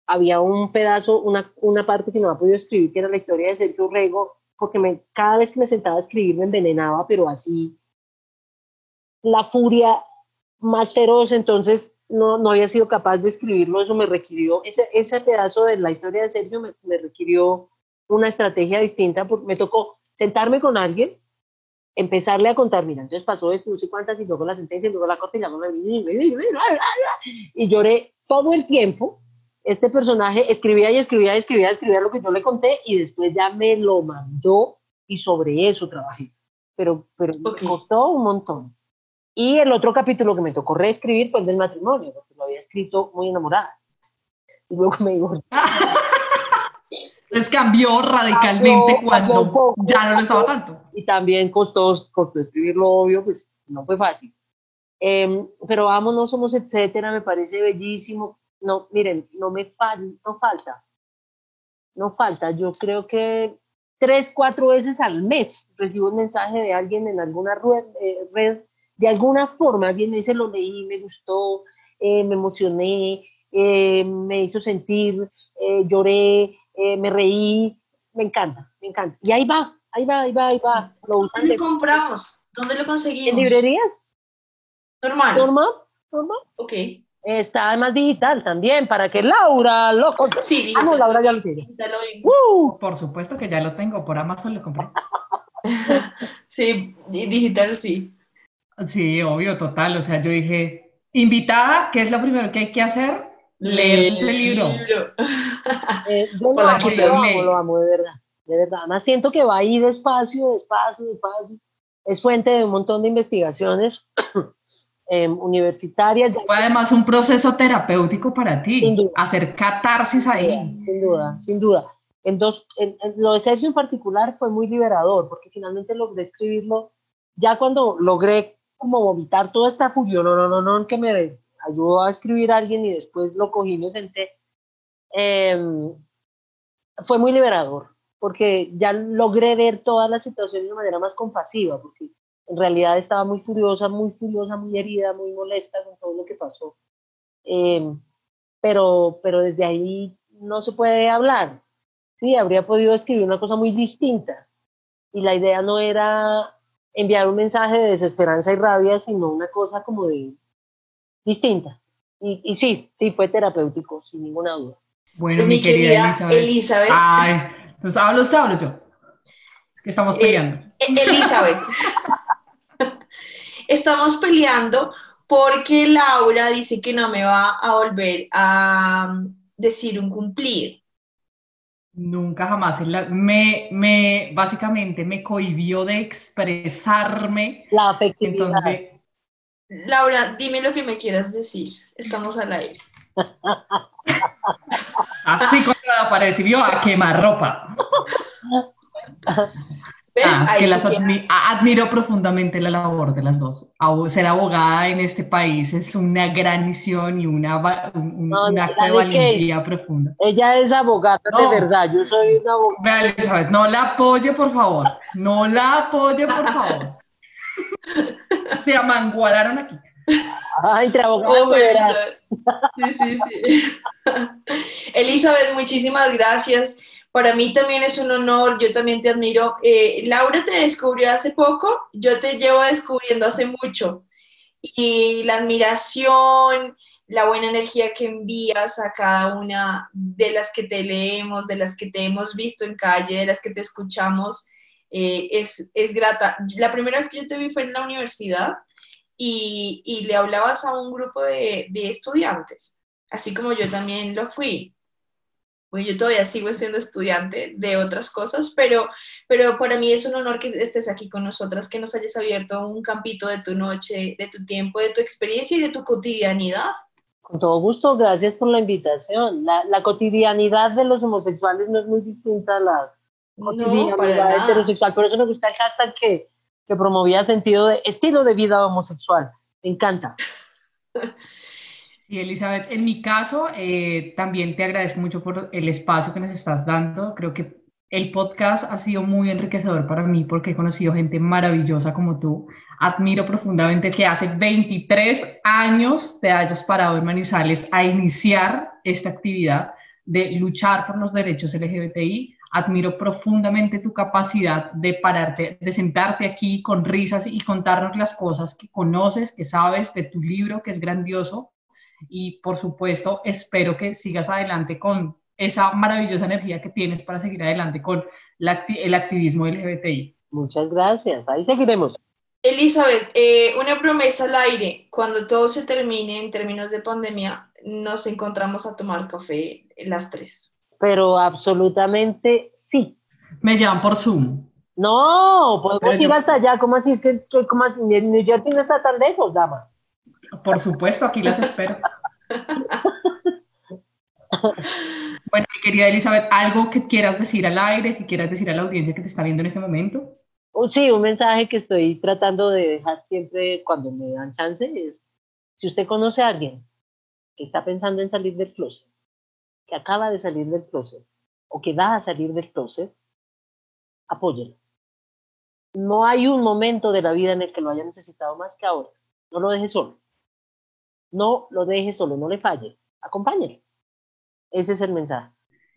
Había un pedazo, una, una parte que no había podido escribir, que era la historia de Sergio Rego, porque me, cada vez que me sentaba a escribir me envenenaba, pero así la furia más feroz, entonces no, no había sido capaz de escribirlo, eso me requirió, ese, ese pedazo de la historia de Sergio me, me requirió una estrategia distinta, porque me tocó sentarme con alguien, empezarle a contar, mira, entonces pasó esto, no sé cuántas, y luego la sentencia, y luego la corte, y la... Y lloré todo el tiempo. Este personaje escribía y escribía y escribía, escribía lo que yo le conté, y después ya me lo mandó, y sobre eso trabajé. Pero, pero okay. me costó un montón. Y el otro capítulo que me tocó reescribir fue el del matrimonio, porque lo había escrito muy enamorada. Y luego me dijo... Entonces cambió radicalmente cambió, cuando cambió ya no lo estaba tanto. Y también costó, costó escribirlo, obvio, pues no fue fácil. Eh, pero vamos, no somos etcétera, me parece bellísimo. No, miren, no me fal, no falta. No falta. Yo creo que tres, cuatro veces al mes recibo un mensaje de alguien en alguna red, eh, red de alguna forma, alguien dice, lo leí, me gustó, eh, me emocioné, eh, me hizo sentir, lloré, eh, me reí, me encanta, me encanta. Y ahí va, ahí va, ahí va, ahí va. Lo ¿Dónde lo compramos? ¿Dónde lo conseguimos? ¿En librerías? Normal. Normal, normal. Ok. Está además digital también, para que Laura lo compre. Sí, digital. Ah, no, Laura ya lo tiene. Uh. Por supuesto que ya lo tengo, por Amazon lo compré. sí, digital sí. Sí, obvio, total. O sea, yo dije, invitada, ¿qué es lo primero que hay que hacer? Leer ese libro. libro. Eh, yo lo, amo, lo amo, lo amo, de verdad. De verdad. Además, siento que va ahí despacio, despacio, despacio. Es fuente de un montón de investigaciones eh, universitarias. Fue además un proceso terapéutico para ti. Sin duda. Hacer catarsis ahí. Sin duda, sin duda. En dos, en, en lo de Sergio en particular fue muy liberador, porque finalmente logré escribirlo. Ya cuando logré como vomitar toda esta furia, no, no, no, no, que me ayudó a escribir a alguien y después lo cogí me senté, eh, fue muy liberador, porque ya logré ver toda la situación de una manera más compasiva, porque en realidad estaba muy furiosa, muy furiosa, muy herida, muy molesta con todo lo que pasó. Eh, pero, pero desde ahí no se puede hablar. sí, habría podido escribir una cosa muy distinta. Y la idea no era enviar un mensaje de desesperanza y rabia, sino una cosa como de distinta. Y, y sí, sí, fue terapéutico, sin ninguna duda. Bueno, pues mi, querida, Elizabeth. Ay, entonces hablo usted, hablo yo. estamos eh, peleando. Eh, Elizabeth. estamos peleando porque Laura dice que no me va a volver a decir un cumplido. Nunca jamás. Me, me, básicamente me cohibió de expresarme. La afectividad. Entonces, Laura, dime lo que me quieras decir. Estamos al aire. Así contra la pared, vio a quemar ropa. Ah, que las admiro profundamente la labor de las dos. Ser abogada en este país es una gran misión y una, un, acto de valentía profunda. Ella es abogada de verdad, yo soy una abogada. Elizabeth, no la apoye, por favor. No la apoye, por favor. Se amangualaron aquí. Ay, abogadas oh, Sí, sí, sí. Elizabeth, muchísimas gracias. Para mí también es un honor, yo también te admiro. Eh, Laura te descubrió hace poco, yo te llevo descubriendo hace mucho. Y la admiración, la buena energía que envías a cada una de las que te leemos, de las que te hemos visto en calle, de las que te escuchamos, eh, es, es, grata. La primera vez que yo te vi fue en la universidad y, y le hablabas a un grupo de, de estudiantes, así como yo también lo fui pues yo todavía sigo siendo estudiante de otras cosas, pero, pero para mí es un honor que estés aquí con nosotras, que nos hayas abierto un campito de tu noche, de tu tiempo, de tu experiencia y de tu cotidianidad. Con todo gusto, gracias por la invitación. La, la cotidianidad de los homosexuales no es muy distinta a la cotidianidad heterosexual, por eso me gusta el hashtag que, que promovía sentido de estilo de vida homosexual. Me encanta. Sí, Elizabeth, en mi caso, eh, también te agradezco mucho por el espacio que nos estás dando. Creo que el podcast ha sido muy enriquecedor para mí porque he conocido gente maravillosa como tú. Admiro profundamente que hace 23 años te hayas parado en Manizales a iniciar esta actividad de luchar por los derechos LGBTI. Admiro profundamente tu capacidad de pararte, de sentarte aquí con risas y contarnos las cosas que conoces, que sabes de tu libro, que es grandioso, y por supuesto espero que sigas adelante con esa maravillosa energía que tienes para seguir adelante con el activismo LGBTI. Muchas gracias, ahí seguiremos. Elizabeth, eh, una promesa al aire, cuando todo se termine en términos de pandemia, nos encontramos a tomar café las tres. Pero absolutamente sí. Me llaman por Zoom. No, podemos ir hasta allá, ¿cómo así? Es que, ¿cómo así? New Jersey no está tan lejos, dama. Por supuesto, aquí las espero. Bueno, mi querida Elizabeth, ¿algo que quieras decir al aire, que quieras decir a la audiencia que te está viendo en este momento? Oh, sí, un mensaje que estoy tratando de dejar siempre cuando me dan chance es, si usted conoce a alguien que está pensando en salir del closet, que acaba de salir del closet o que va a salir del closet, apóyelo. No hay un momento de la vida en el que lo haya necesitado más que ahora. No lo deje solo. No lo deje solo, no le falle, acompáñele. Ese es el mensaje.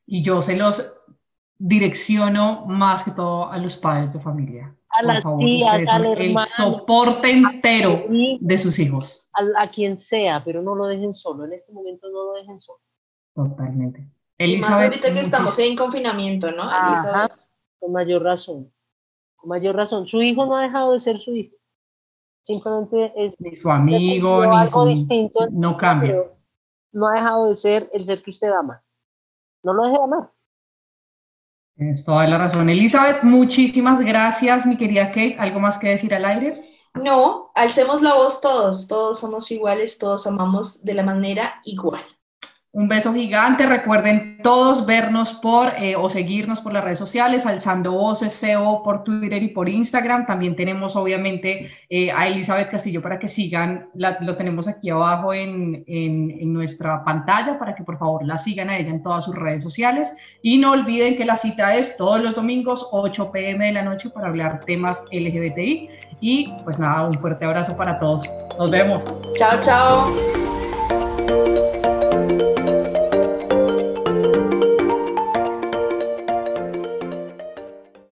Y yo se los direcciono más que todo a los padres de familia. A las tías, al hermano. El soporte entero de sus hijos. A, quien sea, pero no lo dejen solo. En este momento no lo dejen solo. Totalmente. y más ahorita que estamos en confinamiento, ¿no? con mayor razón. Con mayor razón. Su hijo no ha dejado de ser su hijo simplemente es ni su amigo, ni algo distinto, no cambia. No ha dejado de ser el ser que usted ama. No lo deje de amar. Tienes toda la razón. Elizabeth, muchísimas gracias, mi querida Kate. ¿Algo más que decir al aire? No, alcemos la voz todos. Todos somos iguales, todos amamos de la manera igual. Un beso gigante. Recuerden todos vernos por eh, o seguirnos por las redes sociales, Alzando Voces CEO por Twitter y por Instagram. También tenemos obviamente eh, a Elizabeth Castillo para que sigan, lo tenemos aquí abajo en, en, nuestra pantalla para que por favor la sigan a ella en todas sus redes sociales. Y no olviden que la cita es todos los domingos 8 pm de la noche para hablar temas LGBTI. Y pues nada, un fuerte abrazo para todos. Nos vemos. Chao, chao.